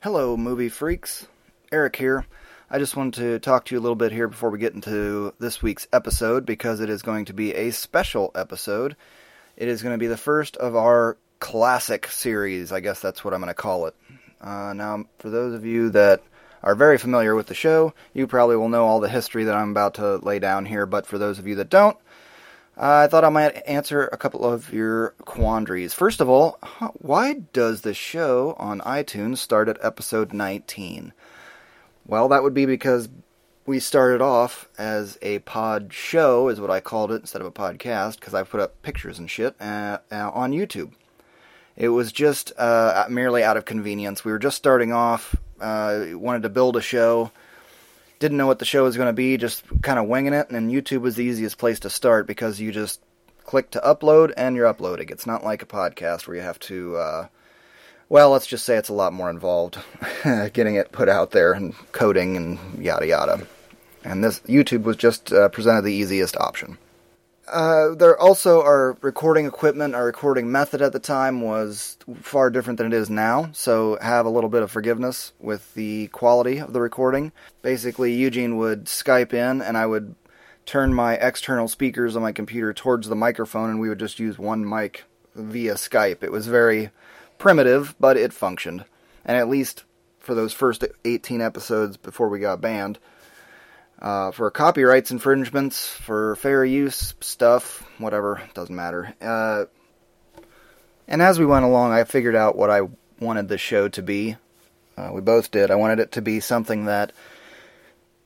Hello, movie freaks. Eric here. I just wanted to talk to you a little bit here before we get into this week's episode because it is going to be a special episode. It is going to be the first of our classic series. I guess that's what I'm going to call it. Uh, now, for those of you that are very familiar with the show, you probably will know all the history that I'm about to lay down here, but for those of you that don't, uh, I thought I might answer a couple of your quandaries. First of all, why does the show on iTunes start at episode 19? Well, that would be because we started off as a pod show, is what I called it, instead of a podcast, because I put up pictures and shit uh, uh, on YouTube. It was just uh, merely out of convenience. We were just starting off, uh, wanted to build a show, didn't know what the show was going to be, just kind of winging it, and YouTube was the easiest place to start because you just click to upload and you're uploading. It's not like a podcast where you have to, uh, well, let's just say it's a lot more involved getting it put out there and coding and yada yada. And this YouTube was just uh, presented the easiest option. Uh, there also our recording equipment, our recording method at the time was far different than it is now, so have a little bit of forgiveness with the quality of the recording. Basically, Eugene would Skype in, and I would turn my external speakers on my computer towards the microphone, and we would just use one mic via Skype. It was very primitive, but it functioned. And at least for those first 18 episodes before we got banned, uh, for copyrights infringements, for fair use stuff, whatever, doesn't matter. Uh, and as we went along, I figured out what I wanted the show to be. Uh, we both did. I wanted it to be something that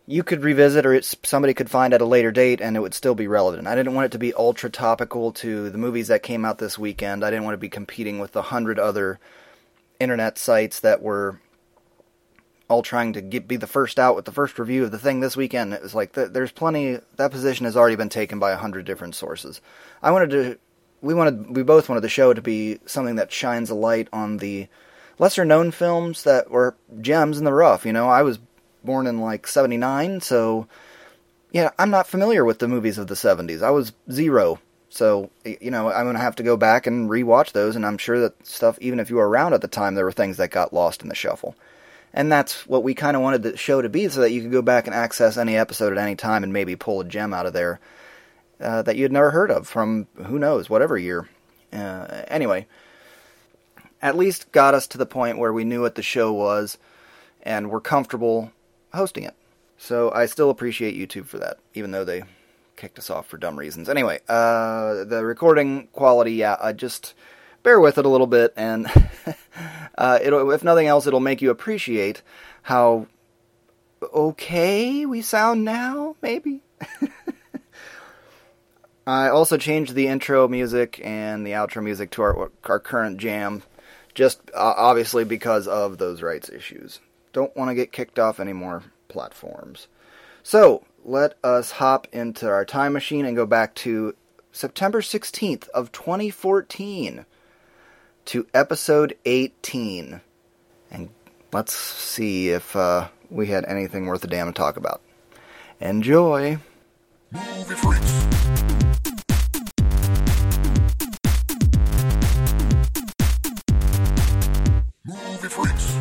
you could revisit or somebody could find at a later date and it would still be relevant. I didn't want it to be ultra topical to the movies that came out this weekend. I didn't want to be competing with the hundred other internet sites that were all trying to get, be the first out with the first review of the thing this weekend. It was like th- there's plenty. That position has already been taken by a hundred different sources. I wanted to. We wanted. We both wanted the show to be something that shines a light on the lesser known films that were gems in the rough. You know, I was born in like '79, so yeah, I'm not familiar with the movies of the '70s. I was zero. So, you know, I'm going to have to go back and rewatch those, and I'm sure that stuff, even if you were around at the time, there were things that got lost in the shuffle. And that's what we kind of wanted the show to be, so that you could go back and access any episode at any time and maybe pull a gem out of there uh, that you'd never heard of from who knows, whatever year. Uh, anyway, at least got us to the point where we knew what the show was and were comfortable hosting it. So I still appreciate YouTube for that, even though they kicked us off for dumb reasons. Anyway, uh, the recording quality, yeah, I just bear with it a little bit, and uh, if nothing else, it'll make you appreciate how okay we sound now, maybe. I also changed the intro music and the outro music to our our current jam, just uh, obviously because of those rights issues. Don't want to get kicked off any more platforms. So let us hop into our time machine and go back to September 16th of 2014 to episode 18. And let's see if uh, we had anything worth a damn to talk about. Enjoy! Movie Freaks. Movie Freaks.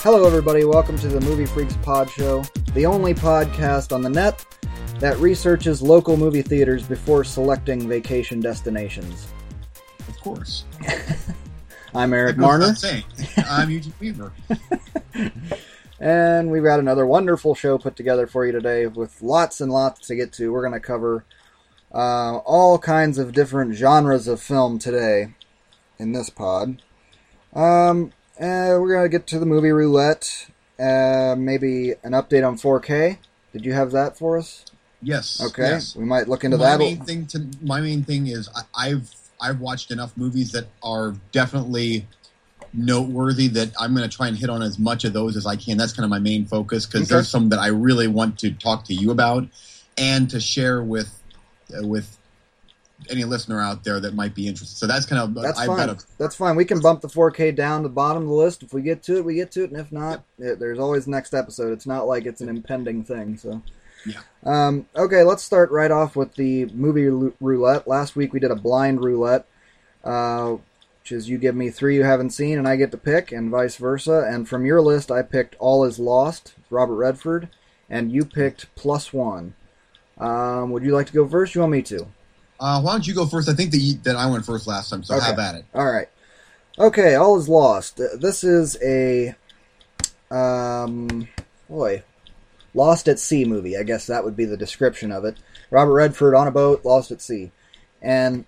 Hello, everybody. Welcome to the Movie Freaks Pod Show, the only podcast on the net that researches local movie theaters before selecting vacation destinations. Course. I'm Eric Marner. I'm Eugene Weaver. and we've got another wonderful show put together for you today with lots and lots to get to. We're going to cover uh, all kinds of different genres of film today in this pod. Um, and we're going to get to the movie roulette, uh, maybe an update on 4K. Did you have that for us? Yes. Okay. Yes. We might look into my that. Main thing to, my main thing is I, I've I've watched enough movies that are definitely noteworthy that I'm going to try and hit on as much of those as I can. That's kind of my main focus because Okay. there's some that I really want to talk to you about and to share with uh, with any listener out there that might be interested. So that's kind of That's I've fine. got a That's fine. We can bump the 4K down to the bottom of the list. If we get to it, we get to it, and if not, it, there's always next episode. It's not like it's an impending thing. So, Yeah. Um, okay, let's start right off with the movie roulette. Last week we did a blind roulette. Uh, which is you give me three you haven't seen and I get to pick, and vice versa. And from your list, I picked All Is Lost, Robert Redford, and you picked Plus One. Um, would you like to go first? You want me to? Uh, why don't you go first? I think that that I went first last time, so Okay. have at it. All right. Okay, All Is Lost. This is a um boy, Lost at Sea movie. I guess that would be the description of it. Robert Redford on a boat, lost at sea. And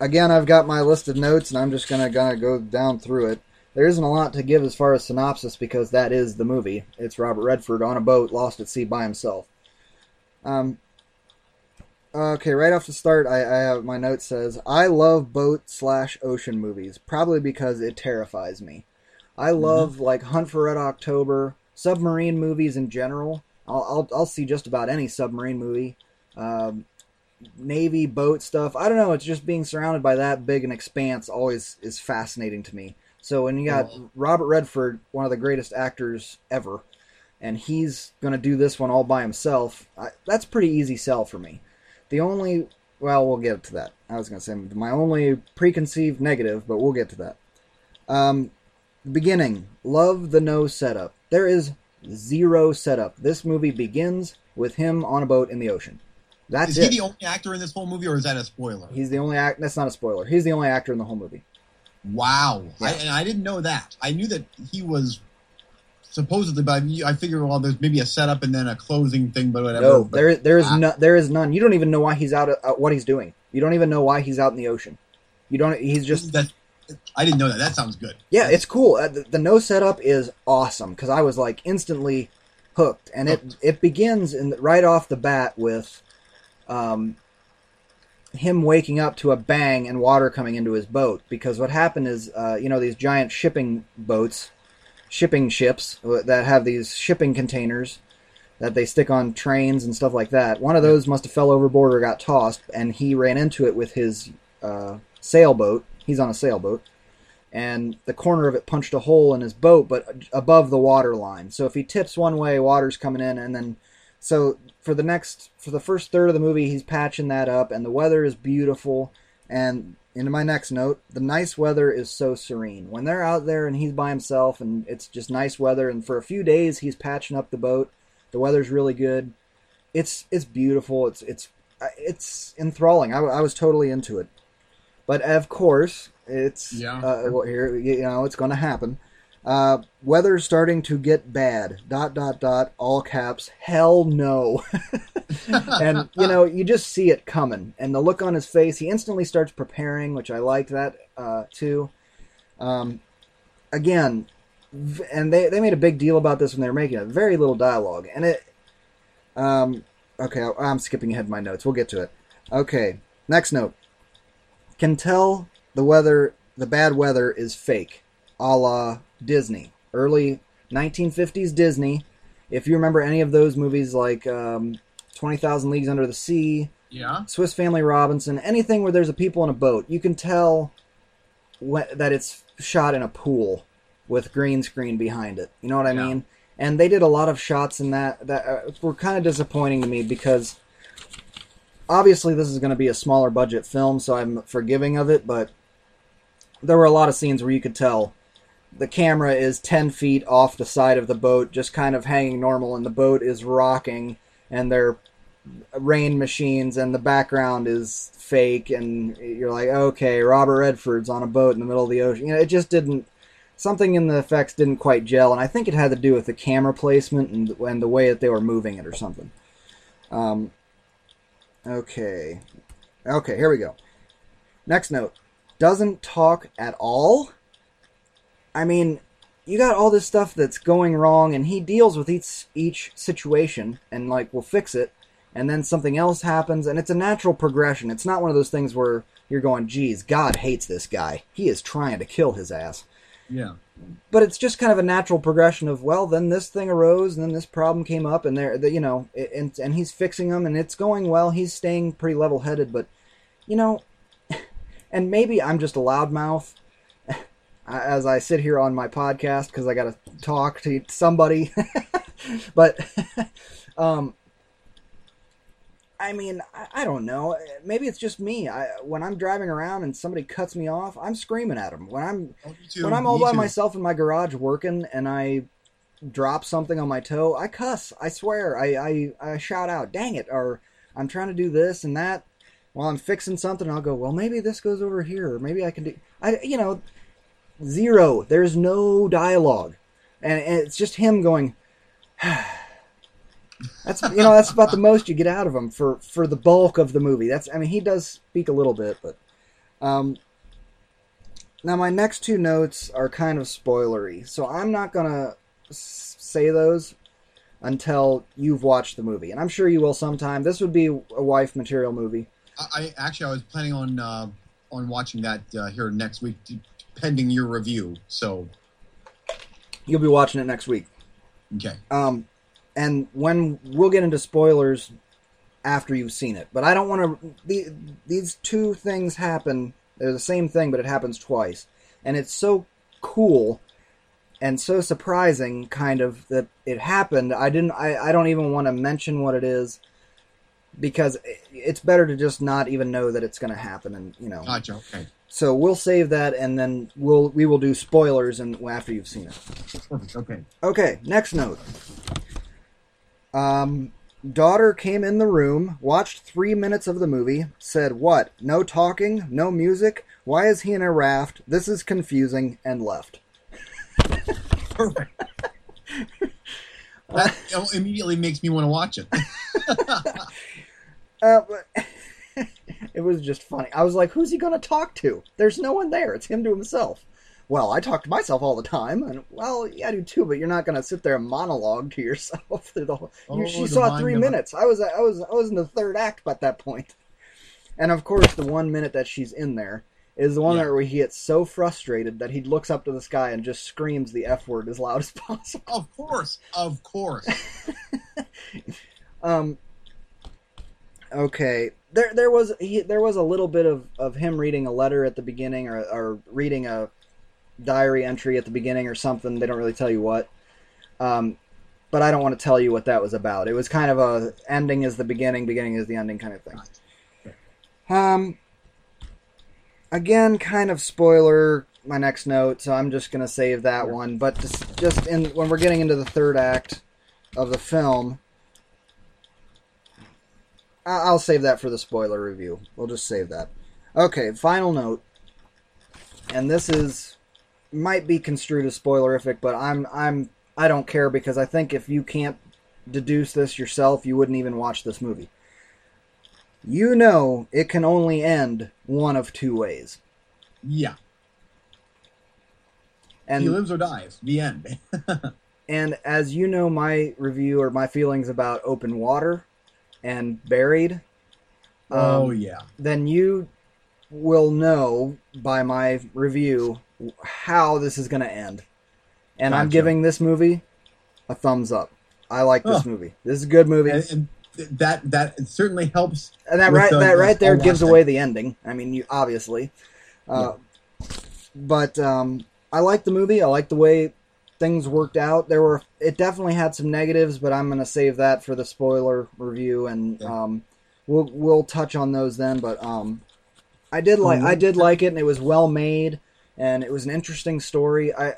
again, I've got my list of notes and I'm just going to gonna go down through it. There isn't a lot to give as far as synopsis because that is the movie. It's Robert Redford on a boat, lost at sea by himself. Um, Okay, right off the start, I, I have my note says I love boat slash ocean movies, probably because it terrifies me. I love like Hunt for Red October, submarine movies in general. I'll I'll, I'll see just about any submarine movie, um, navy boat stuff. I don't know. It's just being surrounded by that big an expanse always is fascinating to me. So when you got Robert Redford, one of the greatest actors ever, and he's going to do this one all by himself, I, that's pretty easy sell for me. The only, well, we'll get to that. I was going to say my only preconceived negative, but we'll get to that. Um, beginning, love the no setup. There is zero setup. This movie begins with him on a boat in the ocean. That's Is it. he the only actor in this whole movie, or is that a spoiler? He's the only act. That's not a spoiler. He's the only actor in the whole movie. Wow, I, and I didn't know that. I knew that he was supposedly, but I, figure figured, well, there's maybe a setup and then a closing thing, but whatever. No, but, there there is Ah. no, there is none. You don't even know why he's out. Uh, what he's doing. You don't even know why he's out in the ocean. You don't. He's just that, I didn't know that. That sounds good. Yeah, it's cool. Uh, the, the no setup is awesome because I was like instantly hooked, and it it begins in right off the bat with um, him waking up to a bang and water coming into his boat. Because what happened is, uh, you know, these giant shipping boats, shipping ships that have these shipping containers that they stick on trains and stuff like that. One of those must have fell overboard or got tossed, and he ran into it with his uh, sailboat. He's on a sailboat and the corner of it punched a hole in his boat, but above the water line. So if he tips one way, water's coming in, and then so for the next for the first third of the movie, he's patching that up, and the weather is beautiful. And into my next note, the nice weather is so serene when they're out there and he's by himself, and it's just nice weather. And for a few days, he's patching up the boat. The weather's really good. It's it's beautiful. It's it's it's enthralling. I, I was totally into it. But of course, it's Yeah. uh, well, here you know it's going to happen. Uh, weather's starting to get bad. Dot dot dot. All caps. Hell no. and you know you just see it coming, and the look on his face. He instantly starts preparing, which I liked that uh, too. Um, again, and they they made a big deal about this when they were making it. Very little dialogue, and it. Um, okay, I'm skipping ahead in my notes. We'll get to it. Okay, next note. Can tell the weather, the bad weather is fake, a la Disney. Early 1950s Disney. If you remember any of those movies like um, 20,000 Leagues Under the Sea, Yeah. Swiss Family Robinson, anything where there's a people in a boat, you can tell wh- that it's shot in a pool with green screen behind it. You know what I Yeah. mean? And they did a lot of shots in that that uh, were kind of disappointing to me because obviously this is going to be a smaller budget film, so I'm forgiving of it. But there were a lot of scenes where you could tell the camera is 10 feet off the side of the boat, just kind of hanging normal, and the boat is rocking, and they're rain machines and the background is fake and you're like okay robert redford's on a boat in the middle of the ocean you know it just didn't something in the effects didn't quite gel and i think it had to do with the camera placement and, and the way that they were moving it or something um, okay. Okay here we go. Next note. Doesn't talk at all? I mean you got all this stuff that's going wrong and he deals with each each situation and like will fix it and then something else happens and it's a natural progression. It's not one of those things where you're going geez god hates this guy. He is trying to kill his ass. Yeah. But it's just kind of a natural progression of well then this thing arose and then this problem came up and there the, you know and and he's fixing them and it's going well. He's staying pretty level headed but you know and maybe i'm just a loudmouth as i sit here on my podcast because i gotta talk to somebody. But um I mean, I, I don't know. Uh, maybe it's just me. I, when I'm driving around and somebody cuts me off, I'm screaming at them. When I'm Oh, too, when I'm all by too. myself in my garage working and I drop something on my toe, I cuss. I swear. I, I, I shout out, dang it, or I'm trying to do this and that while I'm fixing something. I'll go, well, maybe this goes over here, or maybe I can do. I, you know, zero. There's no dialogue, and, and it's just him going. That's you know that's about the most you get out of him for for the bulk of the movie. That's I mean he does speak a little bit, but um, now my next two notes are kind of spoilery, so I'm not gonna say those until you've watched the movie, and I'm sure you will sometime. This would be a wife material movie. I, I actually I was planning on uh, on watching that uh, here next week, pending your review. So You'll be watching it next week. okay, Um, and when we'll get into spoilers after you've seen it, but I don't want to. The, these two things happen. They're the same thing, but it happens twice, and it's so cool and so surprising, kind of that it happened. I didn't. I, I don't even want to mention what it is because it's better to just not even know that it's going to happen, and you know. gotcha. Okay, So we'll save that, and then we'll we will do spoilers and after you've seen it. perfect. Okay, Okay, next note. Um, daughter came in the room, watched three minutes of the movie, said, What? No talking? No music? Why is he in a raft? This is confusing, and left. perfect. that immediately makes me want to watch it. Uh, it was just funny. I was like, Who's he going to talk to? There's no one there. It's him to himself. Well, I talk to myself all the time, and well, yeah, I do too. But you're not going to sit there and monologue to yourself through the whole. you, Oh, she saw three minutes. I was, I was, I was in the third act by that point. And of course, the one minute that she's in there is the one Yeah. where he gets so frustrated that he looks up to the sky and just screams the f word as loud as possible. Of course, of course. Um. Okay, there there was he, there was a little bit of, of him reading a letter at the beginning, or or reading a diary entry at the beginning, or something. They don't really tell you what. Um, but I don't want to tell you what that was about. It was kind of a ending is the beginning, beginning is the ending kind of thing. Um. Again, kind of spoiler. My next note, so I'm just gonna save that one. But just just in when we're getting into the third act of the film, I'll save that for the spoiler review. We'll just save that. Okay, final note. And this is might be construed as spoilerific, but I'm I'm I don't care because I think if you can't deduce this yourself, you wouldn't even watch this movie. You know it can only end one of two ways. Yeah, And he lives or dies. The end. And as you know, my review or my feelings about open water and buried. oh um, yeah. Then you will know by my review how this is going to end. And I'm giving this movie a thumbs up. I like this Oh. movie. This is a good movie. And, and that that certainly helps. and that right the- that right there gives away the ending. I mean, you obviously, uh, but um, I like the movie. I like the way things worked out. There were it definitely had some negatives, but I'm gonna save that for the spoiler review, and Okay. um, we'll we'll touch on those then. But um, I did like Um, I did like it, and it was well made, and it was an interesting story. I.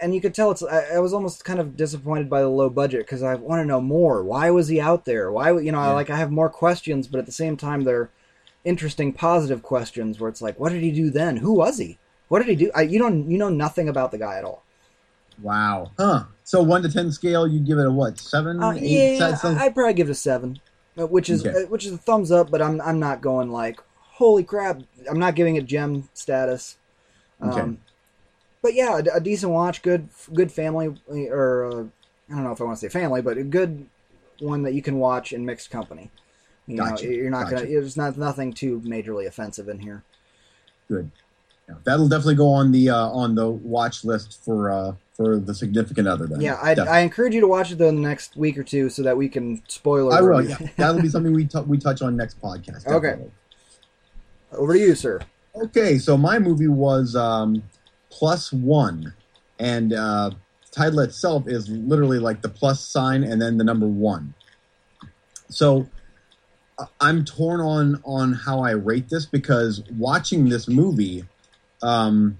And you could tell it's. I, I was almost kind of disappointed by the low budget because I want to know more. Why was he out there? Why, you know, I like I have more questions, but at the same time, they're interesting, positive questions where it's like, what did he do then? Who was he? What did he do? I, you don't, you know nothing about the guy at all. Wow. Huh. So one to ten scale, you give it a what? Seven, Uh, eight? yeah, That sounds- I- I'd probably give it a seven, uh, which is Okay. uh, which is a thumbs up. But I'm I'm not going like holy crap. I'm not giving it gem status. Um, But yeah, a, a decent watch, good good family or uh, I don't know if I want to say family, but a good one that you can watch in mixed company. You Gotcha, know, you're not gotcha. gonna. There's not nothing too majorly offensive in here. Good. Yeah, that'll definitely go on the uh, on the watch list for uh, for the significant other. Then. Yeah, I, I encourage you to watch it though in the next week or two so that we can spoiler. I will. Yeah, that'll be something we t- we touch on next podcast. Okay. Over to you, sir. Okay, so my movie was um, Plus One, and uh, title itself is literally like the plus sign and then the number one. So I'm torn on on how I rate this because watching this movie, um,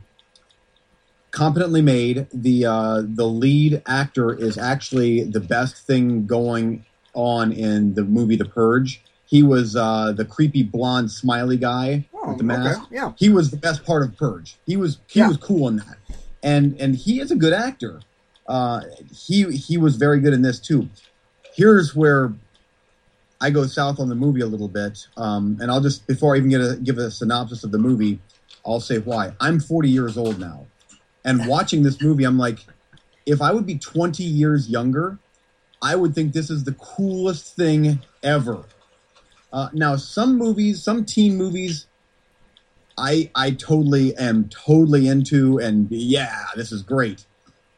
competently made. The uh, the lead actor is actually the best thing going on in the movie The Purge. He was uh, the creepy blonde smiley guy Oh, with the mask. okay. Yeah. He was the best part of Purge. He was he Yeah. was cool in that, and and he is a good actor. Uh, he he was very good in this too. Here's where I go south on the movie a little bit, um, and I'll just before I even get a, give a synopsis of the movie, I'll say why. I'm 40 years old now, and watching this movie, I'm like, if I would be 20 years younger, I would think this is the coolest thing ever. Uh, now, some movies, some teen movies, I I totally am totally into, and yeah, this is great.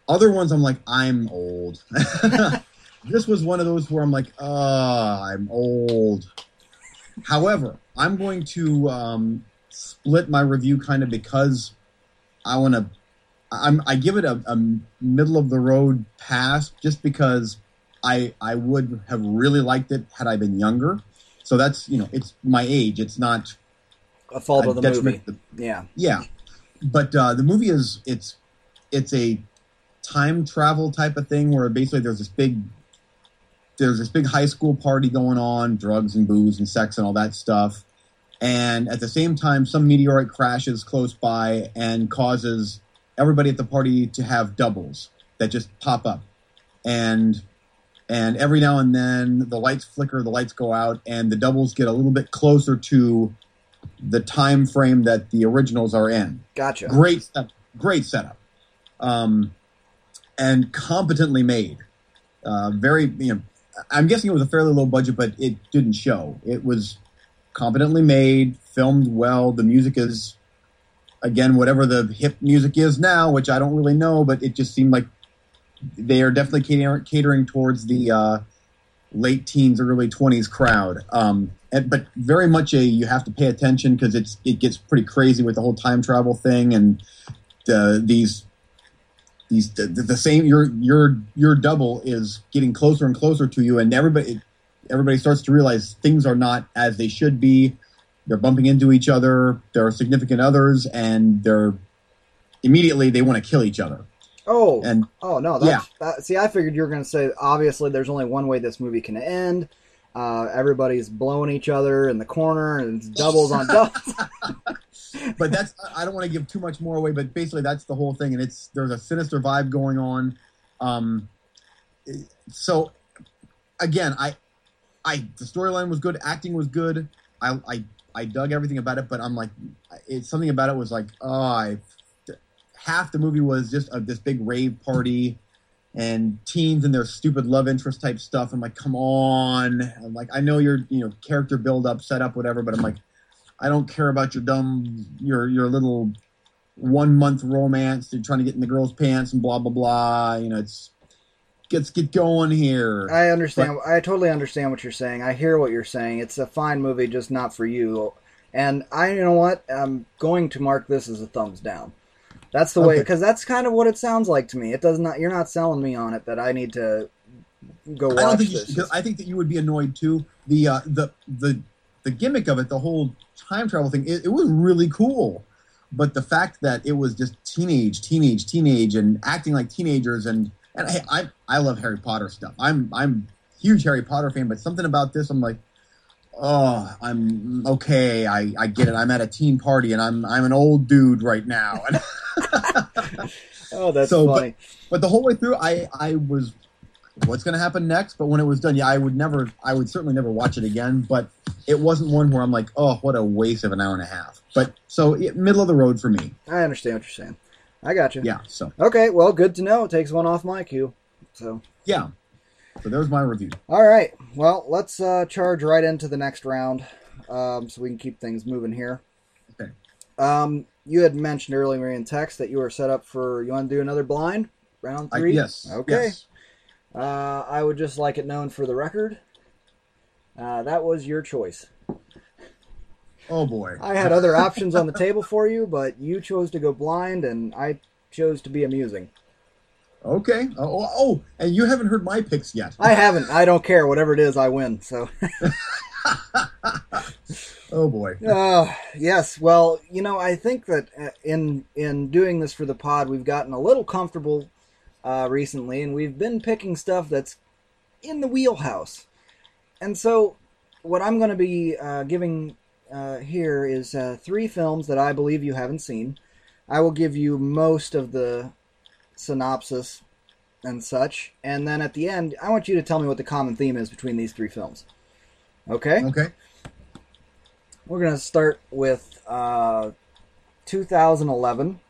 Other ones, I'm like, I'm old. this was one of those where I'm like, ah, I'm old. However, I'm going to um, split my review kind of because I want to. I'm I give it a, a middle of the road pass just because I I would have really liked it had I been younger. So that's you know it's my age. It's not A fault a of the movie. Yeah. yeah, but uh, the movie is it's it's a time travel type of thing where basically there's this big there's this big high school party going on, drugs and booze and sex and all that stuff, and at the same time some meteorite crashes close by and causes everybody at the party to have doubles that just pop up, and and every now and then the lights flicker, the lights go out, and the doubles get a little bit closer to the time frame that the originals are in. Gotcha. Great, great setup, um, and competently made. Uh, very, you know, I'm guessing it was a fairly low budget, but it didn't show. It was competently made, filmed well. The music is, again, whatever the hip music is now, which I don't really know, but it just seemed like they are definitely catering, catering towards the uh, late teens, early twenties crowd. Um, and, but very much a you have to pay attention because it's it gets pretty crazy with the whole time travel thing and the, these these the, the same your your your double is getting closer and closer to you, and everybody everybody starts to realize things are not as they should be. They're bumping into each other. There are significant others, and they're immediately they want to kill each other. Oh. And Oh no! That's, that, see, I figured you were going to say obviously there's only one way this movie can end. Uh, everybody's blowing each other in the corner, and it's doubles on doubles. but that's I don't want to give too much more away, but basically that's the whole thing, and it's there's a sinister vibe going on. Um, so again, I, I the storyline was good, acting was good. I I I dug everything about it, but I'm like, it's something about it was like, oh, I half the movie was just a, this big rave party and teens and their stupid love interest type stuff. I'm like, come on. I'm like, I know your you know character build up, set up, whatever, but I'm like, I don't care about your dumb your your little one month romance. You're trying to get in the girl's pants and blah blah blah. You know, it's let's get going here. I understand. I totally understand what you're saying. I hear what you're saying. It's a fine movie, just not for you. And I, you know what? I'm going to mark this as a thumbs down. That's the way, because that's kind of what it sounds like to me. It does not. You're not selling me on it that I need to go watch I don't think you this. 'cause I think that you would be annoyed too. The uh, the the the gimmick of it, the whole time travel thing, it, it was really cool. But the fact that it was just teenage, teenage, teenage, and acting like teenagers, and and hey, I I love Harry Potter stuff. I'm I'm huge Harry Potter fan, but something about this, I'm like, oh, I'm okay. I I get it. I'm at a teen party, and I'm I'm an old dude right now. oh, that's so, but- funny. But the whole way through, I I was, what's going to happen next? But when it was done, yeah, I would never, I would certainly never watch it again. But it wasn't one where I'm like, oh, what a waste of an hour and a half. But so it, middle of the road for me. I understand what you're saying. I got you. Yeah. So Okay. Well, good to know. It takes one off my queue. So. yeah. So there's my review. All right. Well, let's uh, charge right into the next round, um, so we can keep things moving here. Okay. Um, you had mentioned earlier in text that you were set up for. You want to do another blind round I, three? yes. Okay. yes. Uh, I would just like it known for the record. Uh, that was your choice. Oh boy. I had other options on the table for you, but you chose to go blind, and I chose to be amusing. Okay. Oh, oh, oh, and you haven't heard my picks yet. I haven't. I don't care. Whatever it is, I win. So oh boy. Uh, yes. Well, you know, I think that uh, in in doing this for the pod, we've gotten a little comfortable uh, recently, and we've been picking stuff that's in the wheelhouse. And so, what I'm going to be uh, giving uh, here is uh, three films that I believe you haven't seen. I will give you most of the synopsis and such, and then at the end, I want you to tell me what the common theme is between these three films. Okay? Okay. We're going to start with uh, 2011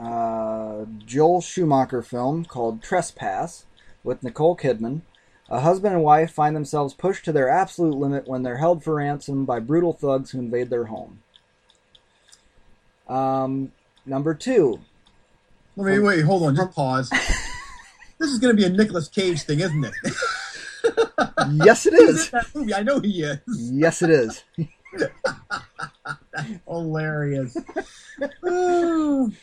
uh, Joel Schumacher film called Trespass with Nicole Kidman. A husband and wife find themselves pushed to their absolute limit when they're held for ransom by brutal thugs who invade their home. Um, number two. Wait, wait, hold on, just pause. this is going to be a Nicolas Cage thing, isn't it? Yes, it is. He's in that movie. I know he is. Yes, it is. Hilarious.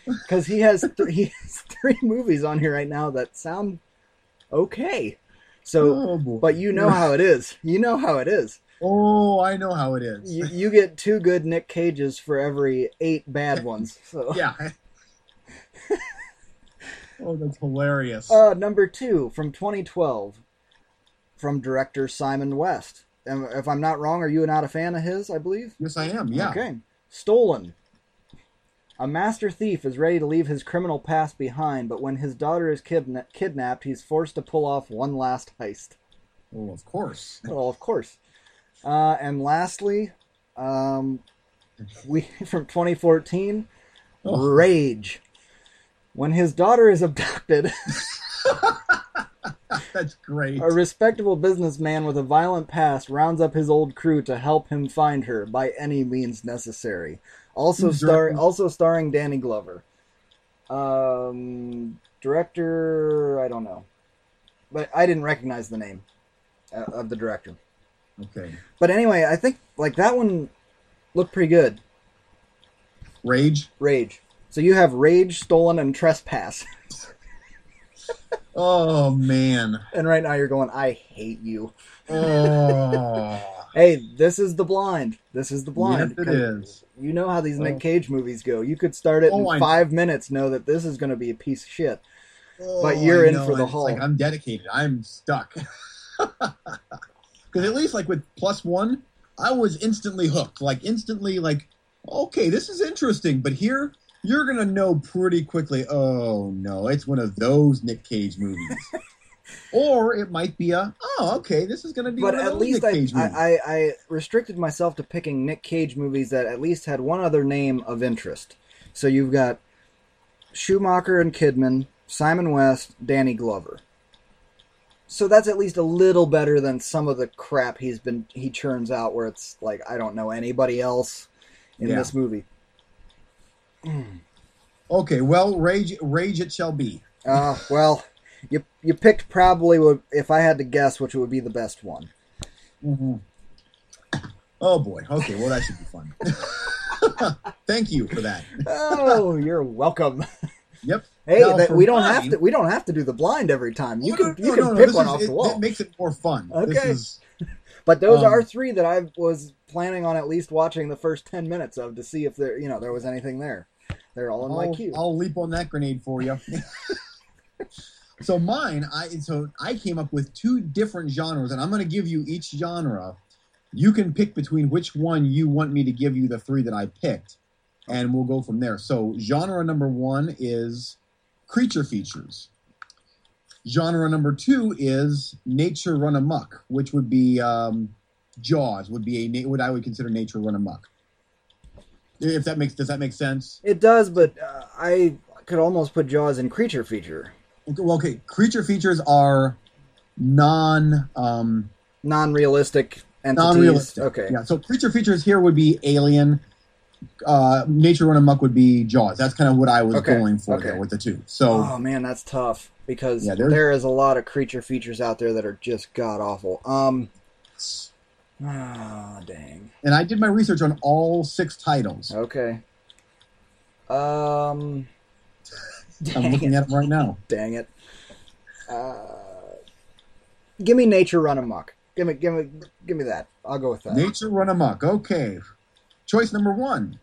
Because he has th- he has three movies on here right now that sound okay. So, oh, but you know how it is. You know how it is. Oh, I know how it is. You, you get two good Nick Cages for every eight bad ones. So, Yeah. Oh, that's hilarious. uh, number two from 2012, from director Simon West. And if I'm not wrong, are you not a fan of his? I believe. yes, I am. Yeah. Okay. Stolen. A master thief is ready to leave his criminal past behind, but when his daughter is kidna- kidnapped, he's forced to pull off one last heist. Oh, of course. Well, of course. Uh, and lastly, um, we from 2014, Oh. Rage. When his daughter is abducted, That's great. a respectable businessman with a violent past rounds up his old crew to help him find her by any means necessary. Also star also starring Danny Glover. Um, director, I don't know, but I didn't recognize the name uh, of the director. Okay. But anyway, I think like that one looked pretty good. Rage. Rage. So you have Rage, Stolen, and Trespass, Oh man. and right now you're going, I hate you. Oh. Hey, this is the blind. This is the blind. yes, it is. You know how these Oh. Nick Cage movies go. You could start it Oh, I in know. five minutes, know that this is going to be a piece of shit. Oh, But you're I in for the haul. Like I'm dedicated. I'm stuck. Because at least like with plus one, I was instantly hooked. Like instantly, like okay, this is interesting. But here, you're gonna know pretty quickly. Oh no, it's one of those Nick Cage movies. or it might be a oh okay, this is gonna be. But one at least Nick I, Cage movies. I, I, I restricted myself to picking Nick Cage movies that at least had one other name of interest. So you've got Schumacher and Kidman, Simon West, Danny Glover. So that's at least a little better than some of the crap he's been he churns out where it's like I don't know anybody else in Yeah. this movie. Okay, well, rage, rage it shall be. Uh, well, you you picked probably what if I had to guess which would be the best one. Mm-hmm. Oh boy. Okay, well that should be fun. Thank you for that. Oh, you're welcome. Yep. Hey, Now, that, we don't have to. We don't have to do the blind every time. You Oh, can no, you no, can no, no, pick one is- off it, the wall. It makes it more fun. This Okay. is but those um, are three that I was planning on at least watching the first ten minutes of to see if there you know there was anything there. They're all in my I'll, queue. I'll leap on that grenade for you. so mine, I so I came up with two different genres, and I'm going to give you each genre. You can pick between which one you want me to give you the three that I picked, and we'll go from there. So genre number one is creature features. Genre number two is nature run amok, which would be um, Jaws. Would be a what I would consider nature run amok. If that makes does that make sense? It does, but uh, I could almost put Jaws in creature feature, Okay, well, okay. Creature features are non um, non-realistic entities. non-realistic. Okay. Yeah. So creature features here would be Alien. Uh, Nature Run Amok would be Jaws. That's kind of what I was Okay, going for okay. there with the two. So Oh man, that's tough because Yeah, there is a lot of creature features out there that are just god awful. Um. Ah, dang. and I did my research on all six titles. Okay. Um. I'm looking it. at them right now. Dang it. Uh, give me Nature Run Amok. Give me, give me, give me that. I'll go with that. Nature Run Amok. Okay. Choice number one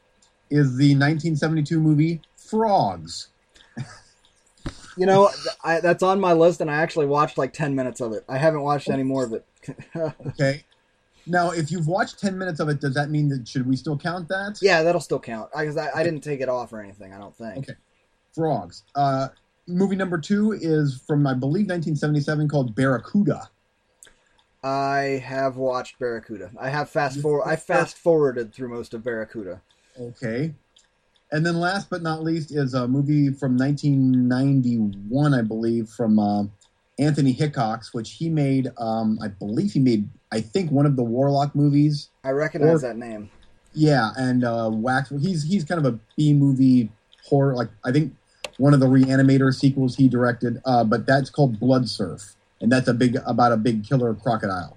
is the 1972 movie Frogs. You know, I, that's on my list, and I actually watched like ten minutes of it. I haven't watched any more of it. Okay. Now, if you've watched 10 minutes of it, does that mean that should we still count that? yeah, that'll still count because I, I, didn't take it off or anything. I don't think. Okay. Frogs. Uh, movie number two is from, I believe, 1977 called Barracuda. I have watched Barracuda. I have fast forward. I fast forwarded through most of Barracuda. Okay. And then last but not least is a movie from 1991, I believe, from uh, Anthony Hickox, which he made, um, I believe he made, I think, one of the Warlock movies. I recognize Or- that name. Yeah, and uh, Wax. He's he's kind of a B movie horror. Like I think one of the Reanimator sequels he directed, uh, but that's called Blood Surf, and that's a big about a big killer crocodile.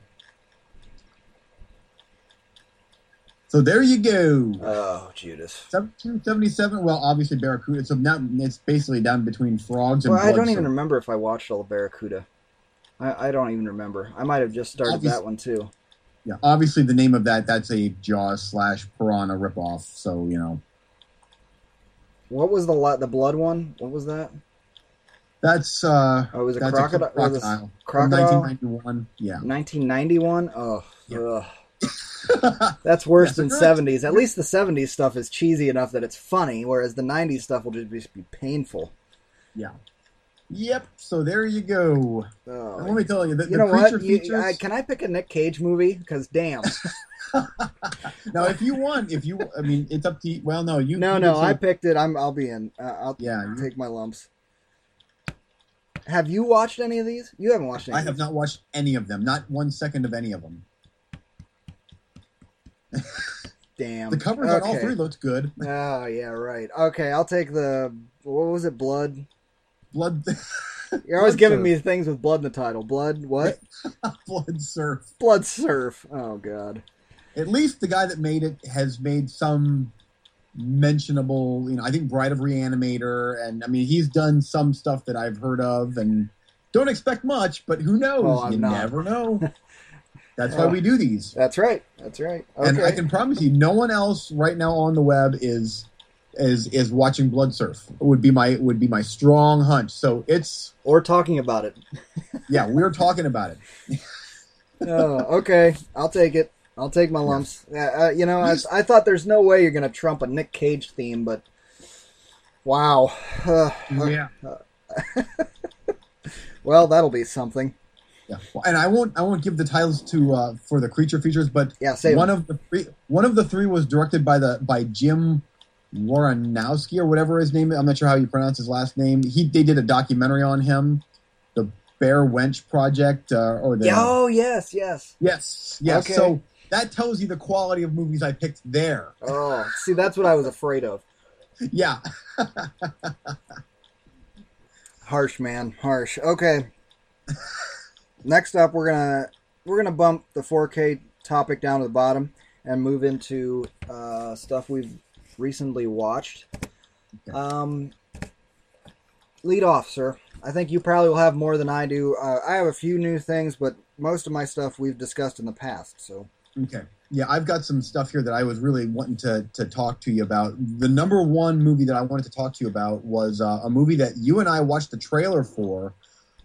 So there you go. Oh, Judas. 1777. Well, obviously Barracuda. It's a, now it's basically down between frogs and. Well, I don't even remember if I watched all of Barracuda. I, I don't even remember. I might have just started Obvious- that one too. Yeah, obviously the name of that that's a Jaws slash Piranha ripoff. So you know What was the the blood one? What was that? that's uh Oh, it was a crocodile. a crocodile. Crocodile. 1991. Yeah. 1991. Oh, Yeah. ugh. that's worse That's than 70s. At least the 70s stuff is cheesy enough that it's funny, whereas the 90s stuff will just be, painful. Yeah. Yep. So there you go. Oh, let me tell you, the, you the know creature what? You, features. I, can I pick a Nick Cage movie? Because damn. now, if you want, if you, I mean, it's up to you. Well, no, you. no, you no, I picked it. I'm. I'll be in. Uh, I'll Yeah, you- take my lumps. Have you watched any of these? You haven't watched any. I have not watched any of them. Not one second of any of them. Damn. The covers on all three looked good. Oh yeah, right. Okay, I'll take the. What was it? Blood. Blood, You're always Blood giving Surf. me things with blood in the title. Blood. What? blood surf. blood surf. Oh god. At least the guy that made it has made some mentionable. You know, I think Bride of Reanimator, and I mean, he's done some stuff that I've heard of, and don't expect much, but who knows? Oh, you not. never know. That's why Oh. we do these. That's right. That's right. Okay. And I can promise you, no one else right now on the web is is is watching Blood Surf. Would be my would be my strong hunch. So it's or talking about it. yeah, we're talking about it. oh, okay. I'll take it. I'll take my lumps. Yeah, uh, you know, I, I thought there's no way you're gonna trump a Nick Cage theme, but wow. Uh, Yeah, well, that'll be something. Yeah. And I won't I won't give the titles to uh, for the creature features, but Yeah, one of the three one of the three was directed by the by Jim Waranowski or whatever his name. is. I'm not sure how you pronounce his last name. He they did a documentary on him, the Bare Wench Project, uh, or the Oh yes, yes. yes, yes. Okay. So that tells you the quality of movies I picked there. Oh, see, that's what I was afraid of. Yeah. Harsh, man, harsh. Okay. Next up, we're gonna we're gonna bump the 4K topic down to the bottom and move into uh, stuff we've recently watched. Um, lead off, sir. I think you probably will have more than I do. Uh, I have a few new things, but most of my stuff we've discussed in the past. So Okay. Yeah, I've got some stuff here that I was really wanting to, to talk to you about. The number one movie that I wanted to talk to you about was uh, a movie that you and I watched the trailer for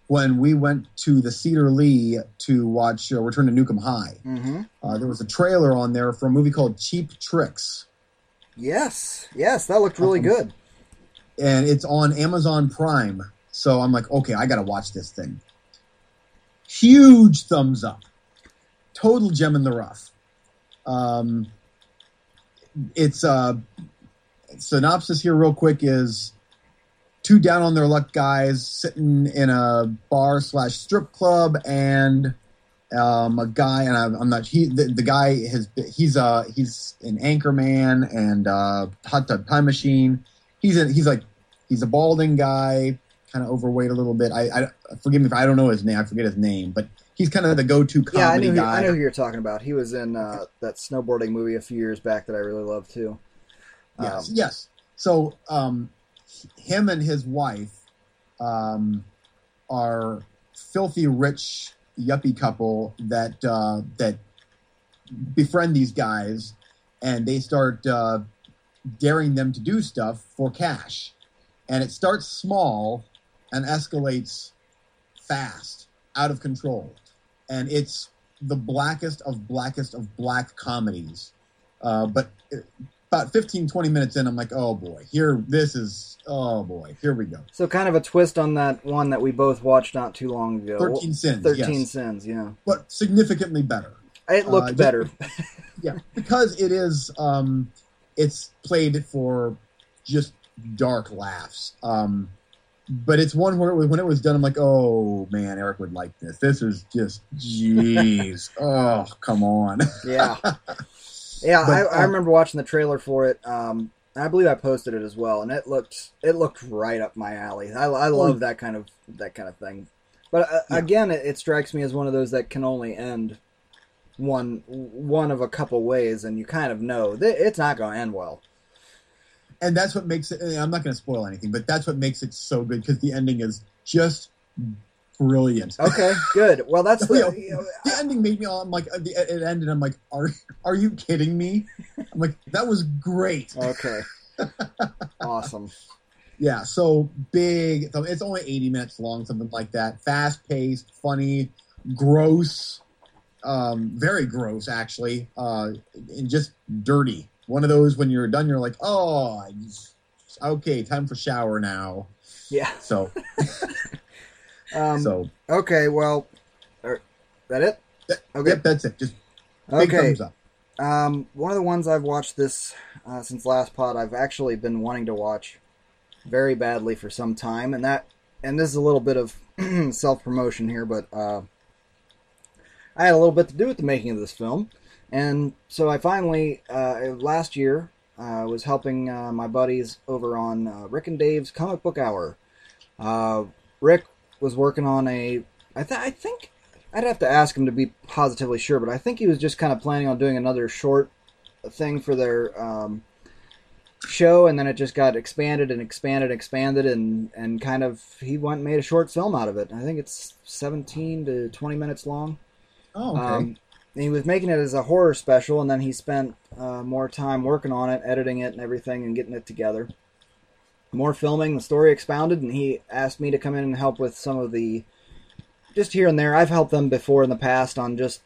when we went to the Cedar Lee to watch uh, Return to Nuke 'Em High. mm-hmm. Uh, there was a trailer on there for a movie called Cheap Tricks, yes, yes, that looked really Um, good. and it's on Amazon Prime. So I'm like, okay, I got to watch this thing. Huge thumbs up. Total gem in the rough. Um, it's uh, synopsis here, real quick, is two down on their luck guys sitting in a bar slash strip club, and um, a guy, and I'm, I'm not he the, the guy has he's uh he's an anchor man and uh, hot tub time machine. He's a, he's like he's a balding guy, kind of overweight a little bit. I, I forgive me if I don't know his name. I forget his name, but he's kind of the go-to comedy Yeah, I who, guy. I know who you're talking about. He was in uh, that snowboarding movie a few years back that I really loved too. Yes, Um, yes. So, um, him and his wife um, are filthy rich yuppie couple that uh, that befriend these guys, and they start uh, daring them to do stuff for cash, and it starts small and escalates fast, out of control, and it's the blackest of blackest of black comedies. Uh, but about 15, 20 minutes in, I'm like, oh boy, here, this is, oh boy, here we go. So kind of a twist on that one that we both watched not too long ago. 13 Sins. 13 yes. Sins, yeah. But significantly better. It looked Uh, better. yeah, because it is, um, it's played for just dark laughs. Um, but it's one where it was, when it was done, I'm like, oh man, Eric would like this. This is just, jeez, oh come on. yeah. Yeah, But, I, I uh, remember watching the trailer for it. Um, I believe I posted it as well, and it looked it looked right up my alley. I, I love that kind of that kind of thing. But uh, Yeah. again, it, it strikes me as one of those that can only end one one of a couple ways, and you kind of know that it's not going to end well. and that's what makes it. I'm not going to spoil anything, but that's what makes it so good because the ending is just brilliant. Okay, good. Well, that's the. You know, the ending made me all. I'm like, the- it ended. I'm like, are are you kidding me? I'm like, that was great. okay. awesome. Yeah, so big. It's only 80 minutes long, something like that. Fast paced, funny, gross, um, very gross actually, uh, and just dirty. One of those when you're done, you're like, oh, okay, time for shower now. Yeah. So, Um, so Okay. Well, er, that it? Okay. yep, that's it. Just big Okay. thumbs up. Um, one of the ones I've watched this uh, since last pod, I've actually been wanting to watch very badly for some time, and that, and this is a little bit of self promotion here, but uh, I had a little bit to do with the making of this film, and so I finally uh, last year uh, was helping uh, my buddies over on uh, Rick and Dave's Comic Book Hour. Uh, Rick was working on a, I, th- I think I'd have to ask him to be positively sure, but I think he was just kind of planning on doing another short thing for their um, show, and then it just got expanded and expanded and expanded, and, and kind of he went and made a short film out of it. I think it's 17 to 20 minutes long. Oh, okay. Um, he was making it as a horror special, and then he spent uh, more time working on it, editing it, and everything, and getting it together. More filming, the story expounded, and he asked me to come in and help with some of the just here and there. I've helped them before in the past on just